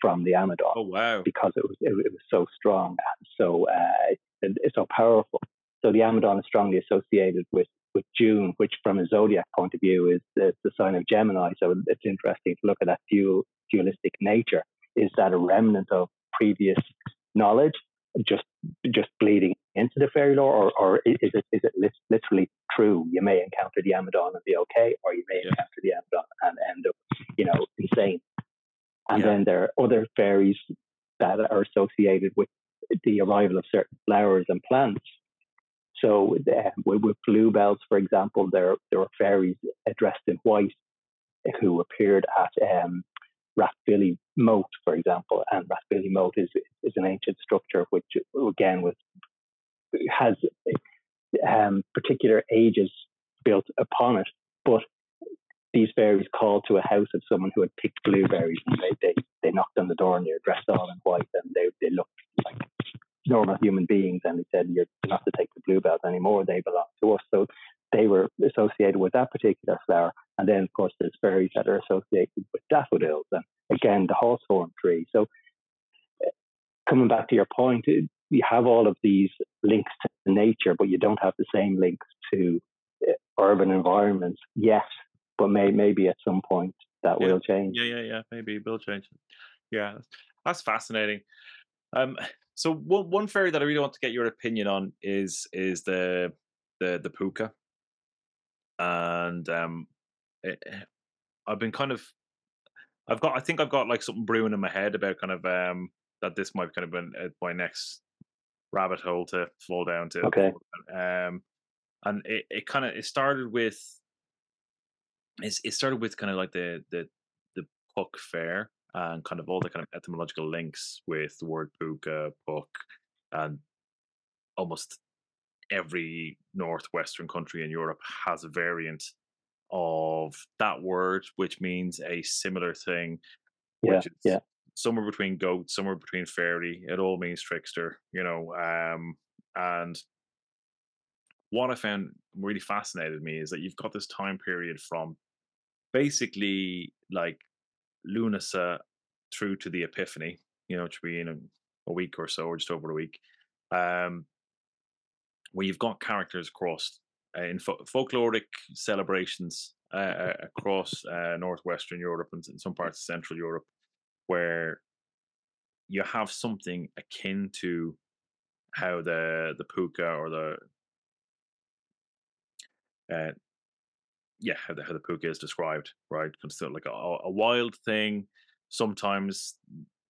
from the Amadán. Oh wow! Because it was it, it was so strong and so uh, it's so powerful. So the Amadán is strongly associated with with June, which from a zodiac point of view is the, the sign of Gemini. So it's interesting to look at that dual dualistic nature. Is that a remnant of previous knowledge, just just bleeding into the fairy lore, or, or is it is it literally true? You may encounter the Amadán and be okay, or you may yeah. encounter the Amadán and end up, you know, insane. And yeah. then there are other fairies that are associated with the arrival of certain flowers and plants. So uh, with, with, bluebells, for example, there there are fairies dressed in white who appeared at um, Rathvilly Moat, for example, and Rathvilly Moat is is an ancient structure which again was has um, particular ages built upon it, but these fairies called to a house of someone who had picked blueberries and they, they, they knocked on the door and they're dressed all in white and they, they looked like normal human beings and he said you're not to take the bluebells anymore they belong to us so they were associated with that particular flower and then of course there's berries that are associated with daffodils and again the hawthorn tree so eh, coming back to your point eh, you have all of these links to nature but you don't have the same links to eh, urban environments yet but may, maybe at some point that yeah. will change. Yeah, yeah, yeah. Maybe it will change. Yeah, that's fascinating. Um, so one one fairy that I really want to get your opinion on is is the the the puka, and um, it, eh, eh, I've been kind of, I've got, I think I've got like something brewing in my head about kind of um that this might kind of been uh, my next rabbit hole to fall down to. Okay. Um, and it, it kind of it started with it's, it started with kind of like the the the Puck Fair, and kind of all the kind of etymological links with the word puka, book, and almost every northwestern country in Europe has a variant of that word, which means a similar thing. Yeah, yeah. Somewhere between goat, somewhere between fairy. It all means trickster, you know. Um, and what I found really fascinated me is that you've got this time period from basically like Lunasa through to the Epiphany, you know, which will be in a, a, week or so, or just over a week, um, where you've got characters across uh, in fo- folkloric celebrations uh, uh across uh, northwestern Europe and in some parts of Central Europe, where you have something akin to how the the puka or the uh, yeah, how the, how the puka is described, right? Consider like a, a wild thing, sometimes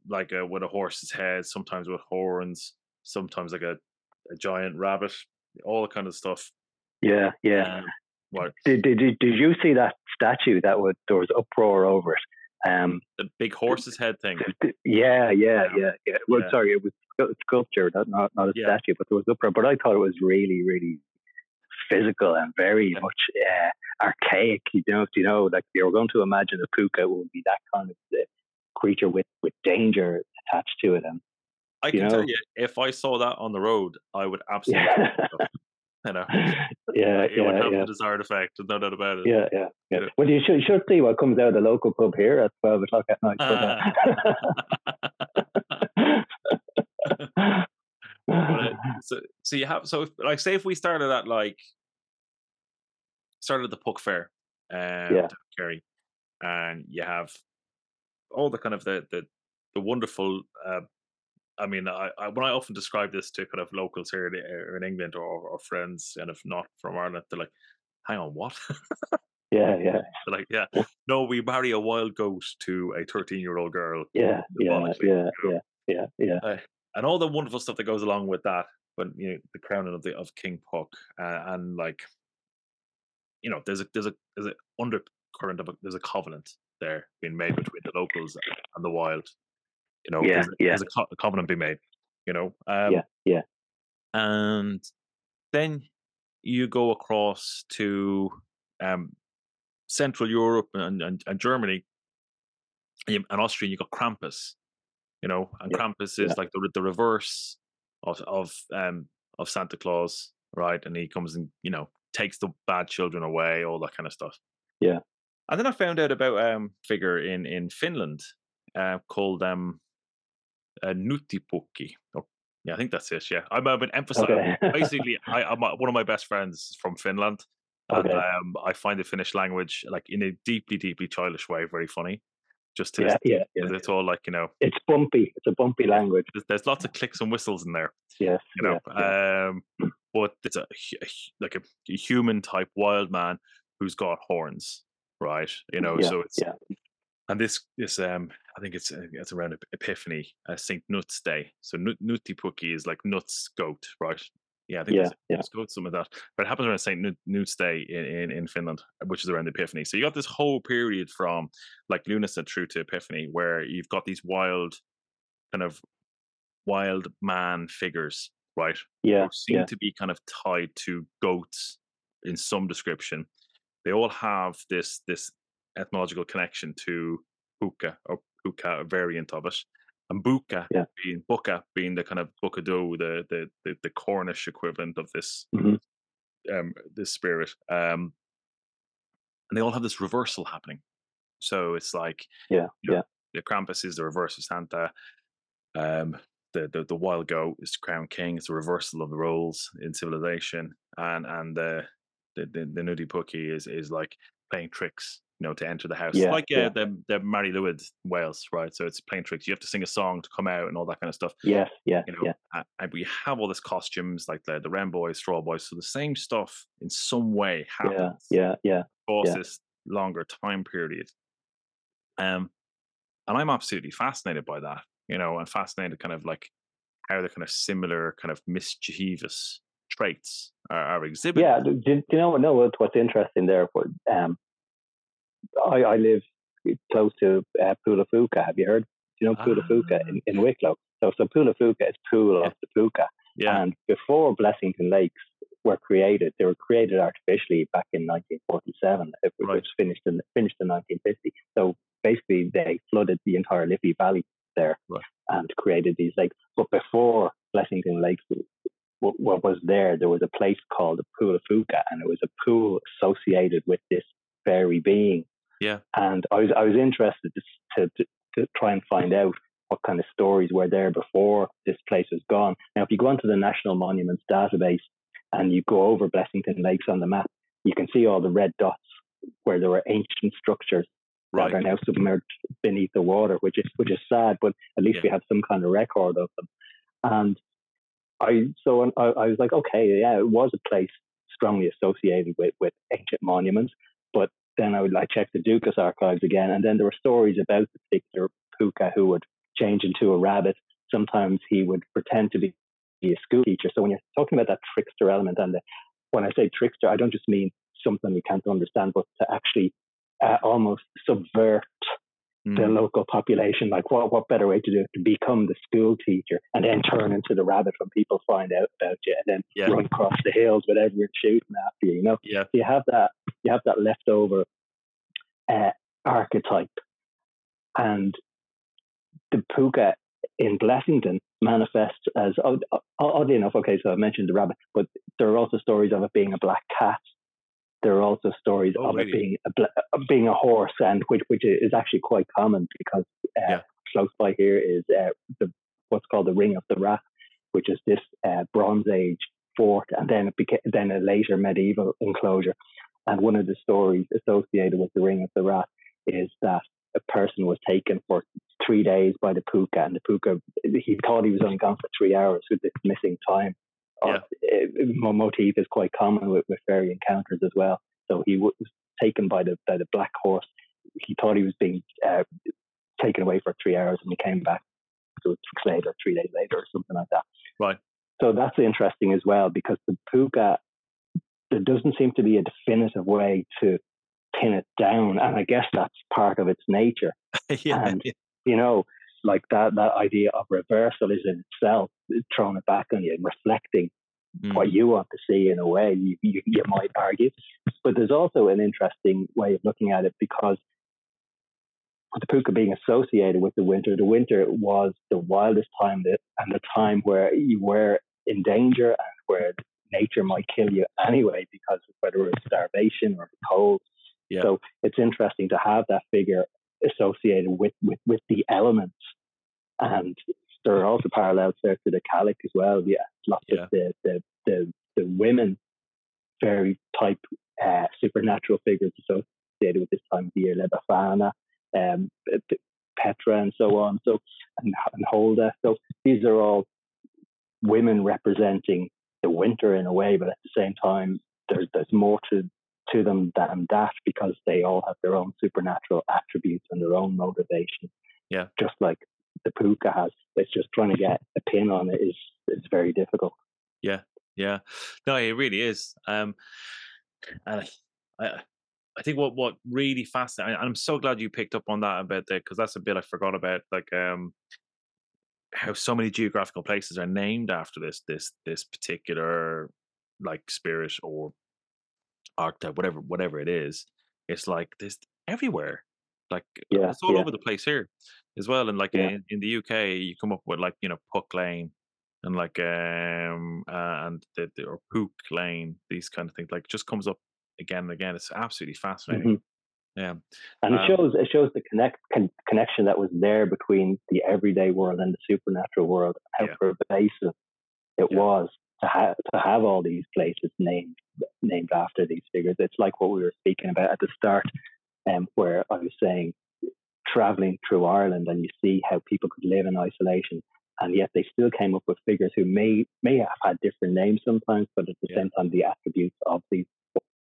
like a, with a horse's head, sometimes with horns, sometimes like a, a giant rabbit, all kind of stuff. Yeah, yeah. Um, what did, did did you see that statue that was there was uproar over it? Um, the big horse's head thing. Yeah, yeah, yeah, yeah. Well, yeah. sorry, it was sculpture, not not, not a yeah. statue, but there was uproar. But I thought it was really, really physical and very much uh, archaic. You know, you know, like you're going to imagine a puka would be that kind of uh, creature with with danger attached to it. And I can know, tell you, if I saw that on the road, I would absolutely. Yeah. you know, yeah, it yeah, would have yeah. the desired effect. no doubt about it. Yeah, yeah, yeah. yeah. Well, you should, you should see what comes out of the local pub here at twelve o'clock at night. uh, so, so you have so if, like say if we started at like started the Puck Fair, um, yeah. Kerry, and you have all the kind of the the, the wonderful. Uh, I mean, I, I, when I often describe this to kind of locals here in, uh, in England or, or friends, and if not from Ireland, they're like, "Hang on, what?" yeah, yeah. Like, yeah, no, we marry a wild goat to a thirteen-year-old girl. Yeah, yeah, yeah, yeah, yeah, yeah. Uh, and all the wonderful stuff that goes along with that. But you know, the crowning of the of King Puck, uh, and like you know, there's a there's a there's an undercurrent of a, there's a covenant there being made between the locals and the wild. You know, yeah, there's, yeah. there's a, co- a, covenant being made. You know, um, yeah, yeah. And then you go across to um, Central Europe and, and, and Germany and Austria, and you got Krampus. You know, and yeah, Krampus is yeah. like the the reverse of of um of Santa Claus, right? And he comes and you know takes the bad children away, all that kind of stuff. Yeah. And then I found out about um figure in in Finland uh, called um Nuuttipukki. Oh, yeah, I think that's it. Yeah, I've been emphasizing. Okay. basically, I, I'm one of my best friends is from Finland, and okay. um, I find the Finnish language like in a deeply, deeply childish way very funny. Just to yeah, yeah, yeah, it's all like you know, it's bumpy. It's a bumpy language. There's, there's lots of clicks and whistles in there. Yes, you know. Yeah, um, but it's a, like a, a, human type wild man who's got horns, right? You know, so it's yeah. and this this um I think it's uh, it's around Epiphany, uh, Saint Knut's Day. So Nuuttipukki is like nuts goat, right? Yeah, I think yeah, it's, yeah. it's goat some of that, but it happens around Saint Knut's Day in, in in Finland, uh, which is around the Epiphany. So you got this whole period from like Lunasa through to Epiphany, where you've got these wild kind of wild man figures right? Yeah. Who seem yeah. to be kind of tied to goats in some description. They all have this this etymological connection to puka or a variant of it. And buka yeah. being buka being the kind of bukado, the the the, the Cornish equivalent of this mm-hmm. um this spirit. Um and they all have this reversal happening. So it's like yeah, you know, yeah. The Krampus is the reverse of Santa. Um, the, the, the wild goat is crown king. It's a reversal of the roles in civilization, and and the the the, the Nuuttipukki is is like playing tricks, you know, to enter the house. Yeah, like uh, yeah. the the Mari Lwyd Wales, right? So it's playing tricks. You have to sing a song to come out and all that kind of stuff. Yeah, yeah, you know, yeah. and we have all this costumes like the the Wren Boys, Straw Boys. So the same stuff in some way happens. Yeah, yeah, yeah. Across yeah. this longer time period. Um, and I'm absolutely fascinated by that you know, and fascinated kind of like how the kind of similar kind of mischievous traits are, are exhibited. Yeah, do, do you know, know what's interesting there? Um, I, I live close to uh, Poulaphouca. Have you heard? Do you know Poulaphouca Ah. in, in Wicklow? So, so Poulaphouca is pool of the Puka. Yeah. And before Blessington Lakes were created, they were created artificially back in 1947, it was Right. finished in finished in 1950. So basically, they flooded the entire Liffey Valley there Right. and created these lakes. But before Blessington Lakes, what, what was there? There was a place called the Pool of Fuca, and it was a pool associated with this fairy being. Yeah. And I was I was interested to, to, to, to try and find out what kind of stories were there before this place was gone. Now, if you go onto the National Monuments database and you go over Blessington Lakes on the map, you can see all the red dots where there were ancient structures Right. that are now submerged beneath the water, which is which is sad, but at least Yeah. we have some kind of record of them. And I so I, I was like, okay, yeah, it was a place strongly associated with with ancient monuments, but then I would like check the Dúchas archives again, and then there were stories about the particular puka who would change into a rabbit. Sometimes he would pretend to be a school teacher. So when you're talking about that trickster element, and the, when I say trickster, I don't just mean something we can't understand, but to actually uh, almost subvert the Mm. local population. Like, what what better way to do it? To become the school teacher and then turn into the rabbit when people find out about you, and then Yeah. run across the hills with everyone shooting after you. You know, Yeah. so you have that you have that leftover uh, archetype, and the puka in Blessington manifests as odd- oddly enough. Okay, so I mentioned the rabbit, but there are also stories of it being a black cat. There are also stories Oh, of really? it being a bla- uh, being a horse, and which which is actually quite common because uh, Yeah. close by here is uh, the what's called the Ring of the Rat, which is this uh, Bronze Age fort, and then it became then a later medieval enclosure. And one of the stories associated with the Ring of the Rat is that a person was taken for three days by the puka, and the puka he thought he was only gone for three hours with this missing time. Yeah. Uh, motif is quite common with, with fairy encounters as well. So he was taken by the by the black horse. He thought he was being uh, taken away for three hours, and he came back so weeks later, three days later, or something like that. Right. So that's interesting as well because the puka there doesn't seem to be a definitive way to pin it down, and I guess that's part of its nature. yeah. And you know, like that that idea of reversal is in itself throwing it back on you and reflecting Mm. what you want to see in a way you, you, you might argue. But there's also an interesting way of looking at it because the puka being associated with the winter, the winter was the wildest time that, and the time where you were in danger and where nature might kill you anyway because of whether it's starvation or the cold. Yeah. So it's interesting to have that figure associated with, with, with the elements. And there are also parallels there to the Cailleach as well. Yeah, lots Yeah. of the, the, the, the women, very type uh, supernatural figures associated with this time of the year, La Befana, um, Perchta, and so on. So and, and Holda. So these are all women representing the winter in a way, but at the same time, there's there's more to to them than that because they all have their own supernatural attributes and their own motivation. Yeah. Just like the puka has. It's just trying to get a pin on it is is very difficult. Yeah, yeah, no, it really is. Um, and I, I, I think what what really fascinating. and I'm so glad you picked up on that about there because that's a bit I forgot about. Like, um, how so many geographical places are named after this this this particular like spirit or archetype, whatever whatever it is. It's like this everywhere. Like Yeah, it's all yeah. over the place here as well. And like Yeah. in, in the UK, you come up with like you know Puck Lane and like um uh, and the, the or Pook Lane, these kind of things. Like just comes up again and again. It's absolutely fascinating. Yeah, And it Um, shows it shows the connect con- connection that was there between the everyday world and the supernatural world. How Yeah. pervasive it Yeah. was to have to have all these places named named after these figures. It's like what we were speaking about at the start, um, where I was saying traveling through Ireland and you see how people could live in isolation, and yet they still came up with figures who may may have had different names sometimes, but at the Yeah. same time the attributes of these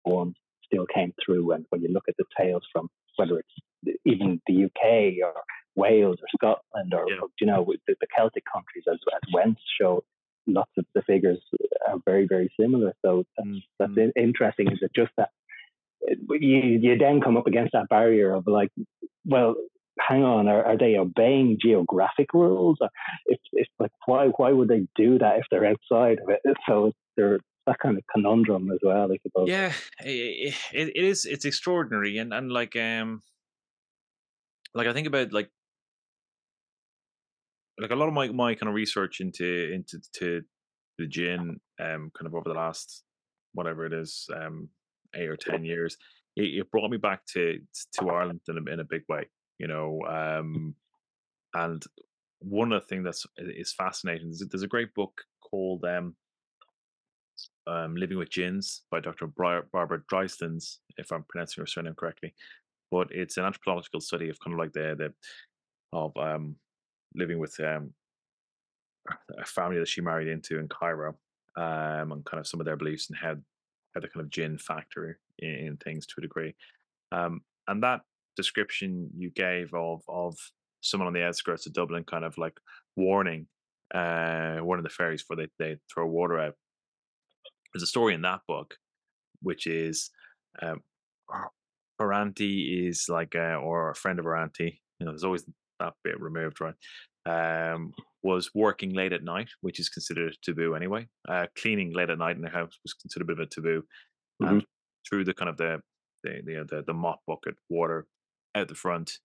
forms still came through. And when you look at the tales from whether it's even the UK or Wales or Scotland or, Yeah. you know the, the Celtic countries as as Wentz show, lots of the figures are very very similar. So that's, Mm, that's interesting. Is it just that you you then come up against that barrier of like well, hang on, are, are they obeying geographic rules? It's, it's like, why, why would they do that if they're outside of it? So they're that kind of conundrum as well, I suppose. Yeah, it, it, is. It's extraordinary, and and like um, like I think about like like a lot of my my kind of research into into to the jinn um kind of over the last whatever it is um eight or ten years it, it brought me back to to Ireland in a, in a big way you know um and one of the things that's is fascinating is there's a great book called um um, Living with Djinns by Dr. Barbara Drieskens, if I'm pronouncing her surname correctly. But it's an anthropological study of kind of like the the of um, living with um, a family that she married into in Cairo, um, and kind of some of their beliefs and how how the kind of jinn factor in, in things to a degree. Um, and that description you gave of of someone on the outskirts of Dublin, kind of like warning uh, one of the fairies before they they throw water out there's a story in that book, which is um, her auntie is like, a, or a friend of her auntie. You know, there's always that bit removed, right? Um, was working late at night, which is considered a taboo anyway. Uh, cleaning late at night in the house was considered a bit of a taboo. Mm-hmm. And through the kind of the the, the the the mop bucket water out the front,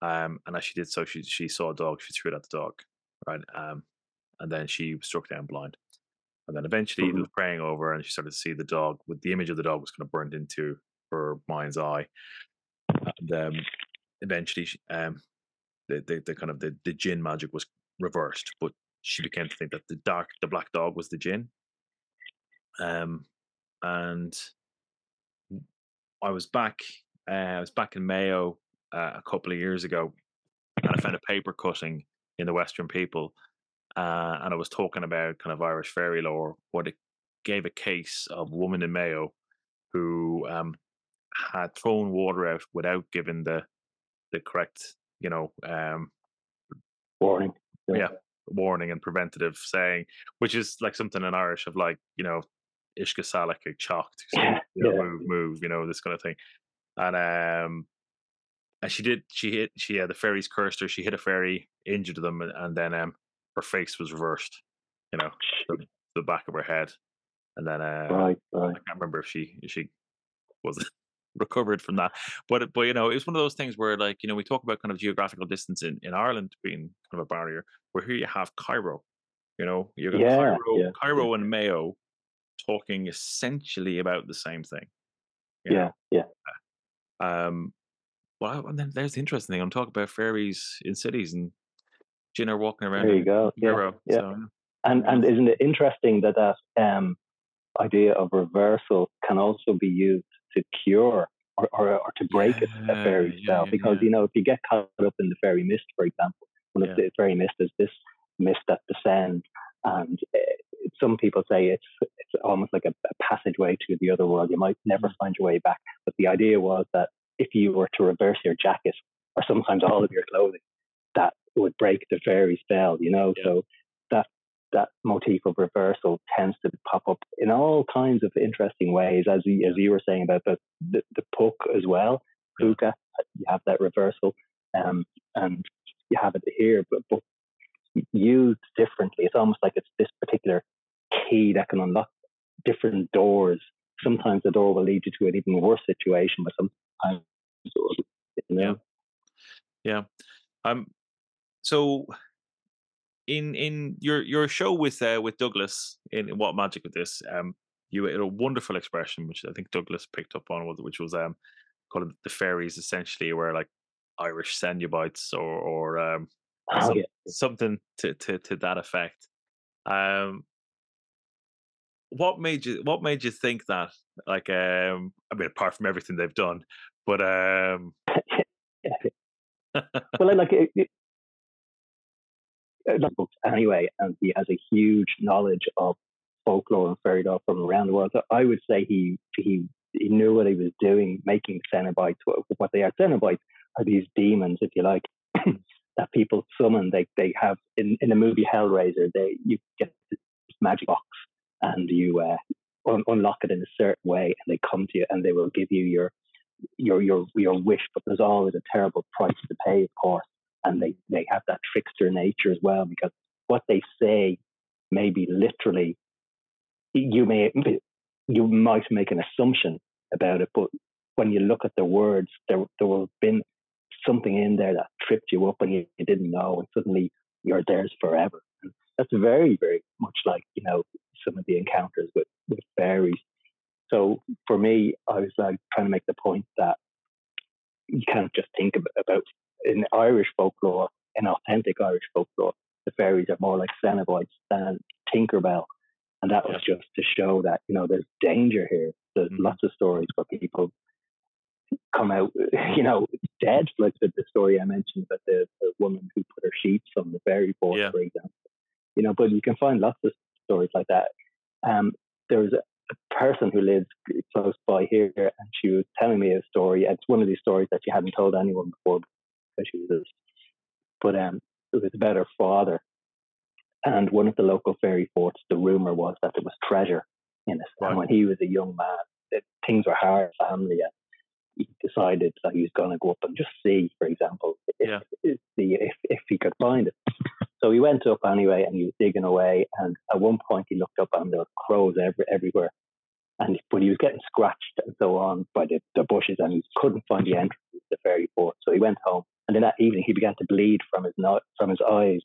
um, and as she did so, she she saw a dog. She threw it at the dog, right? Um, and then she was struck down blind. And then eventually mm-hmm. he was praying over and she started to see the dog with the image of the dog was kind of burned into her mind's eye. And um, eventually she, um, the, the, the kind of the, the jinn magic was reversed, but she began to think that the dark, the black dog was the jinn. Um, and I was back, uh, I was back in Mayo uh, a couple of years ago, and I found a paper cutting in the Western People uh, and I was talking about kind of Irish fairy lore, what it gave a case of a woman in Mayo who um, had thrown water out without giving the the correct, you know, um, warning. Yeah. yeah. warning and preventative saying, which is like something in Irish of like, you know, Ishka Salak chalked, so, you know, yeah. move, move, you know, this kind of thing. And um and she did she hit she had the fairies cursed her, she hit a fairy, injured them, and, and then um her face was reversed, you know, the, the back of her head, and then uh, right, right. I can't remember if she if she was recovered from that, but but you know, it's one of those things where like you know we talk about kind of geographical distance in in Ireland being kind of a barrier, where here you have Cairo, you know, you got yeah, Cairo, yeah. Cairo and Mayo talking essentially about the same thing. Yeah, know? yeah. Um, well, and then there's the interesting thing. I'm talking about fairies in cities and Gina walking around. There you go. Yeah, yeah. So, and and isn't it interesting that that um, idea of reversal can also be used to cure or, or, or to break yeah, a, fairy spell? Yeah, because you know if you get caught up in the fairy mist, for example, one of the fairy mist is this mist that descends, and uh, some people say it's it's almost like a, a, passageway to the other world. You might never mm. find your way back. But the idea was that if you were to reverse your jacket or sometimes all of your clothing, that would break the fairy spell, you know. Yeah. So that that motif of reversal tends to pop up in all kinds of interesting ways, as you, as you were saying about the the, the puck as well. Puka, you have that reversal, um, and you have it here, but, but used differently. It's almost like it's this particular key that can unlock different doors. Sometimes the door will lead you to an even worse situation, but sometimes, you know. Yeah. Yeah. Um, so in in your your show with uh, with Douglas in, in what magic with this um you had a wonderful expression which I think Douglas picked up on which was um called the fairies essentially were like Irish Cenobites or or um oh, some, yeah. something to, to to that effect um what made you what made you think that like um I mean apart from everything they've done but um well like it, uh, books anyway, and he has a huge knowledge of folklore and fairy tale from around the world. So I would say he he he knew what he was doing, making Cenobites. What they are, Cenobites are these demons, if you like, that people summon. They they have in, in the movie Hellraiser. They you get this magic box and you uh, un- unlock it in a certain way, and they come to you and they will give you your your your your wish, but there's always a terrible price to pay, of course. And they they have that trickster nature as well because what they say may be literally you may you might make an assumption about it, but when you look at the words, there there will have been something in there that tripped you up and you, you didn't know, and suddenly you're theirs forever. And that's very very much like you know some of the encounters with with fairies. So for me, I was like trying to make the point that you can't just think about, about in Irish folklore, in authentic Irish folklore, the fairies are more like Cenobites than Tinkerbell. And that was yeah. just to show that, you know, there's danger here. There's mm-hmm. lots of stories where people come out, you know, dead. Like the, the story I mentioned about the, the woman who put her sheets on the fairy board, yeah. for example. You know, but you can find lots of stories like that. Um, there was a, a person who lives close by here, and she was telling me a story. It's one of these stories that she hadn't told anyone before she was, but um, it was about her father. And one of the local fairy forts, the rumor was that there was treasure in it. Right. And when he was a young man, it, things were hard family. And he decided that he was going to go up and just see, for example, if, yeah. if, if, if he could find it. So he went up anyway and he was digging away. And at one point he looked up and there were crows every, everywhere. And but he was getting scratched and so on by the, the bushes and he couldn't find the entrance to the fairy fort. So he went home and then that evening, he began to bleed from his no- from his eyes,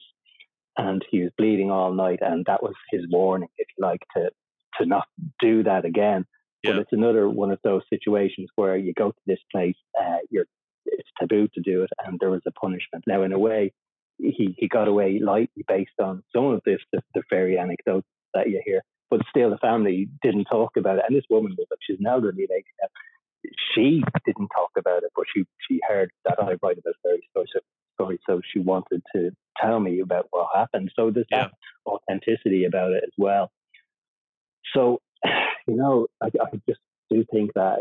and he was bleeding all night. And that was his warning, if you like, to to not do that again. Yeah. But it's another one of those situations where you go to this place, uh, you're it's taboo to do it, and there was a punishment. Now, in a way, he, he got away lightly based on some of this the, the fairy anecdotes that you hear, but still the family didn't talk about it. And this woman was like, she's an elderly lady now she didn't talk about it, but she she heard that I write about fairy story, so she wanted to tell me about what happened. So there's yeah. that authenticity about it as well. So, you know, I, I just do think that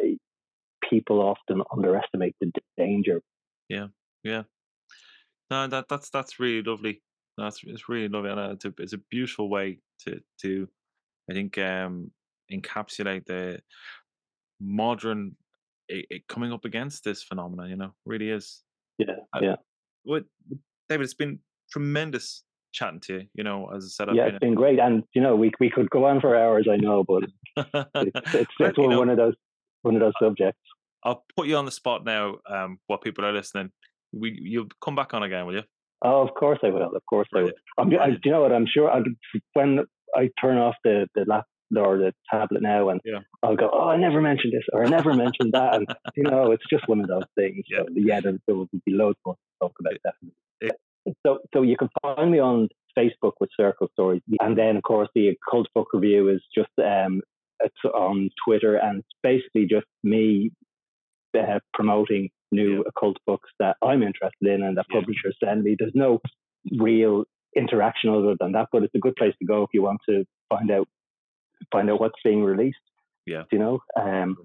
people often underestimate the danger. Yeah, yeah. No, that that's that's really lovely. That's it's really lovely, and uh, it's a it's a beautiful way to to I think um encapsulate the modern it, it coming up against this phenomenon. You know, really is. Yeah, uh, yeah. What, David? It's been tremendous chatting to you. You know, as I said, I've yeah, been it's been great, and you know, we we could go on for hours. I know, but it's it's, it's one, know, one of those one of those subjects. I'll put you on the spot now. Um, what people are listening, we you'll come back on again, will you? Oh, of course I will. Of course. I will. I'm, I, you know what? I'm sure I'll, when I turn off the the lap, or the tablet now, and yeah. I'll go, oh, I never mentioned this or I never mentioned that, and you know, it's just one of those things. Yeah, so, yeah there, there, will be loads more to talk about definitely. Yeah. So, so you can find me on Facebook with Circle Stories, and then of course the Occult Book Review is just um, it's on Twitter, and it's basically just me uh, promoting new yeah. occult books that I'm interested in and that publishers send me. There's no real interaction other than that, but it's a good place to go if you want to find out find out what's being released. Yeah. You know, um,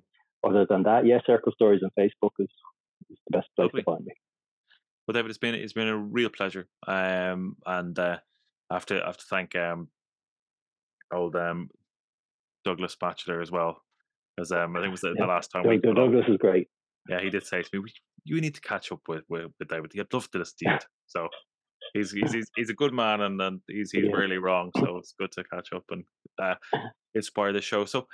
other than that, yeah, Circle Stories on Facebook is, is the best place Lovely. to find me. Well, David, it's been it's been a real pleasure, um, and uh, I have to I have to thank um, old um, Douglas Batchelor as well, because um, I think it was the, yeah. the last time. Doug, Douglas is great. Yeah, he did say to me, "You need to catch up with with, with David. I'd love to listen to you." So he's he's he's, he's a good man and, and he's he's yeah. really wrong. So it's good to catch up and uh, inspire the show. So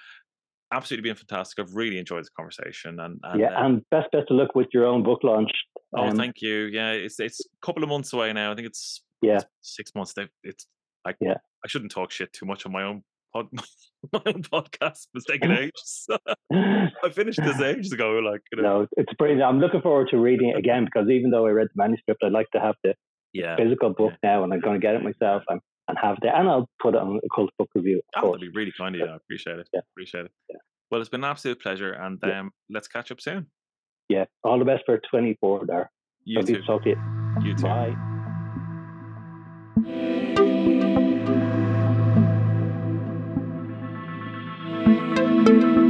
absolutely been fantastic. I've really enjoyed the conversation and, and yeah, uh, and best best of luck with your own book launch. Oh, um, thank you. Yeah, it's it's a couple of months away now. I think it's yeah six months. It's like yeah. I shouldn't talk shit too much on my own pod, my own podcast. It's taking ages. I finished this ages ago. Like you know. no, it's brilliant. I'm looking forward to reading it again because even though I read the manuscript, I'd like to have the yeah. physical book now, and I'm going to get it myself and, and have it, and I'll put it on Occult Book Review. Of oh, that'd be really kind of you. I appreciate it. Yeah. Appreciate it. Yeah. Well, it's been an absolute pleasure, and um, yeah. let's catch up soon. Yeah, all the best for 24 there. You I'll too. To you. you too. Bye. Thank you.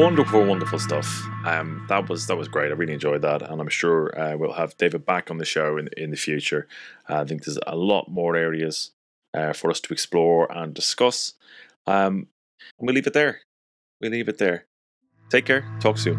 Wonderful, wonderful stuff. Um, that was that was great. I really enjoyed that, and I'm sure uh, we'll have David back on the show in in the future. Uh, I think there's a lot more areas uh, for us to explore and discuss. Um, and we'll leave it there. We'll leave it there. Take care. Talk soon.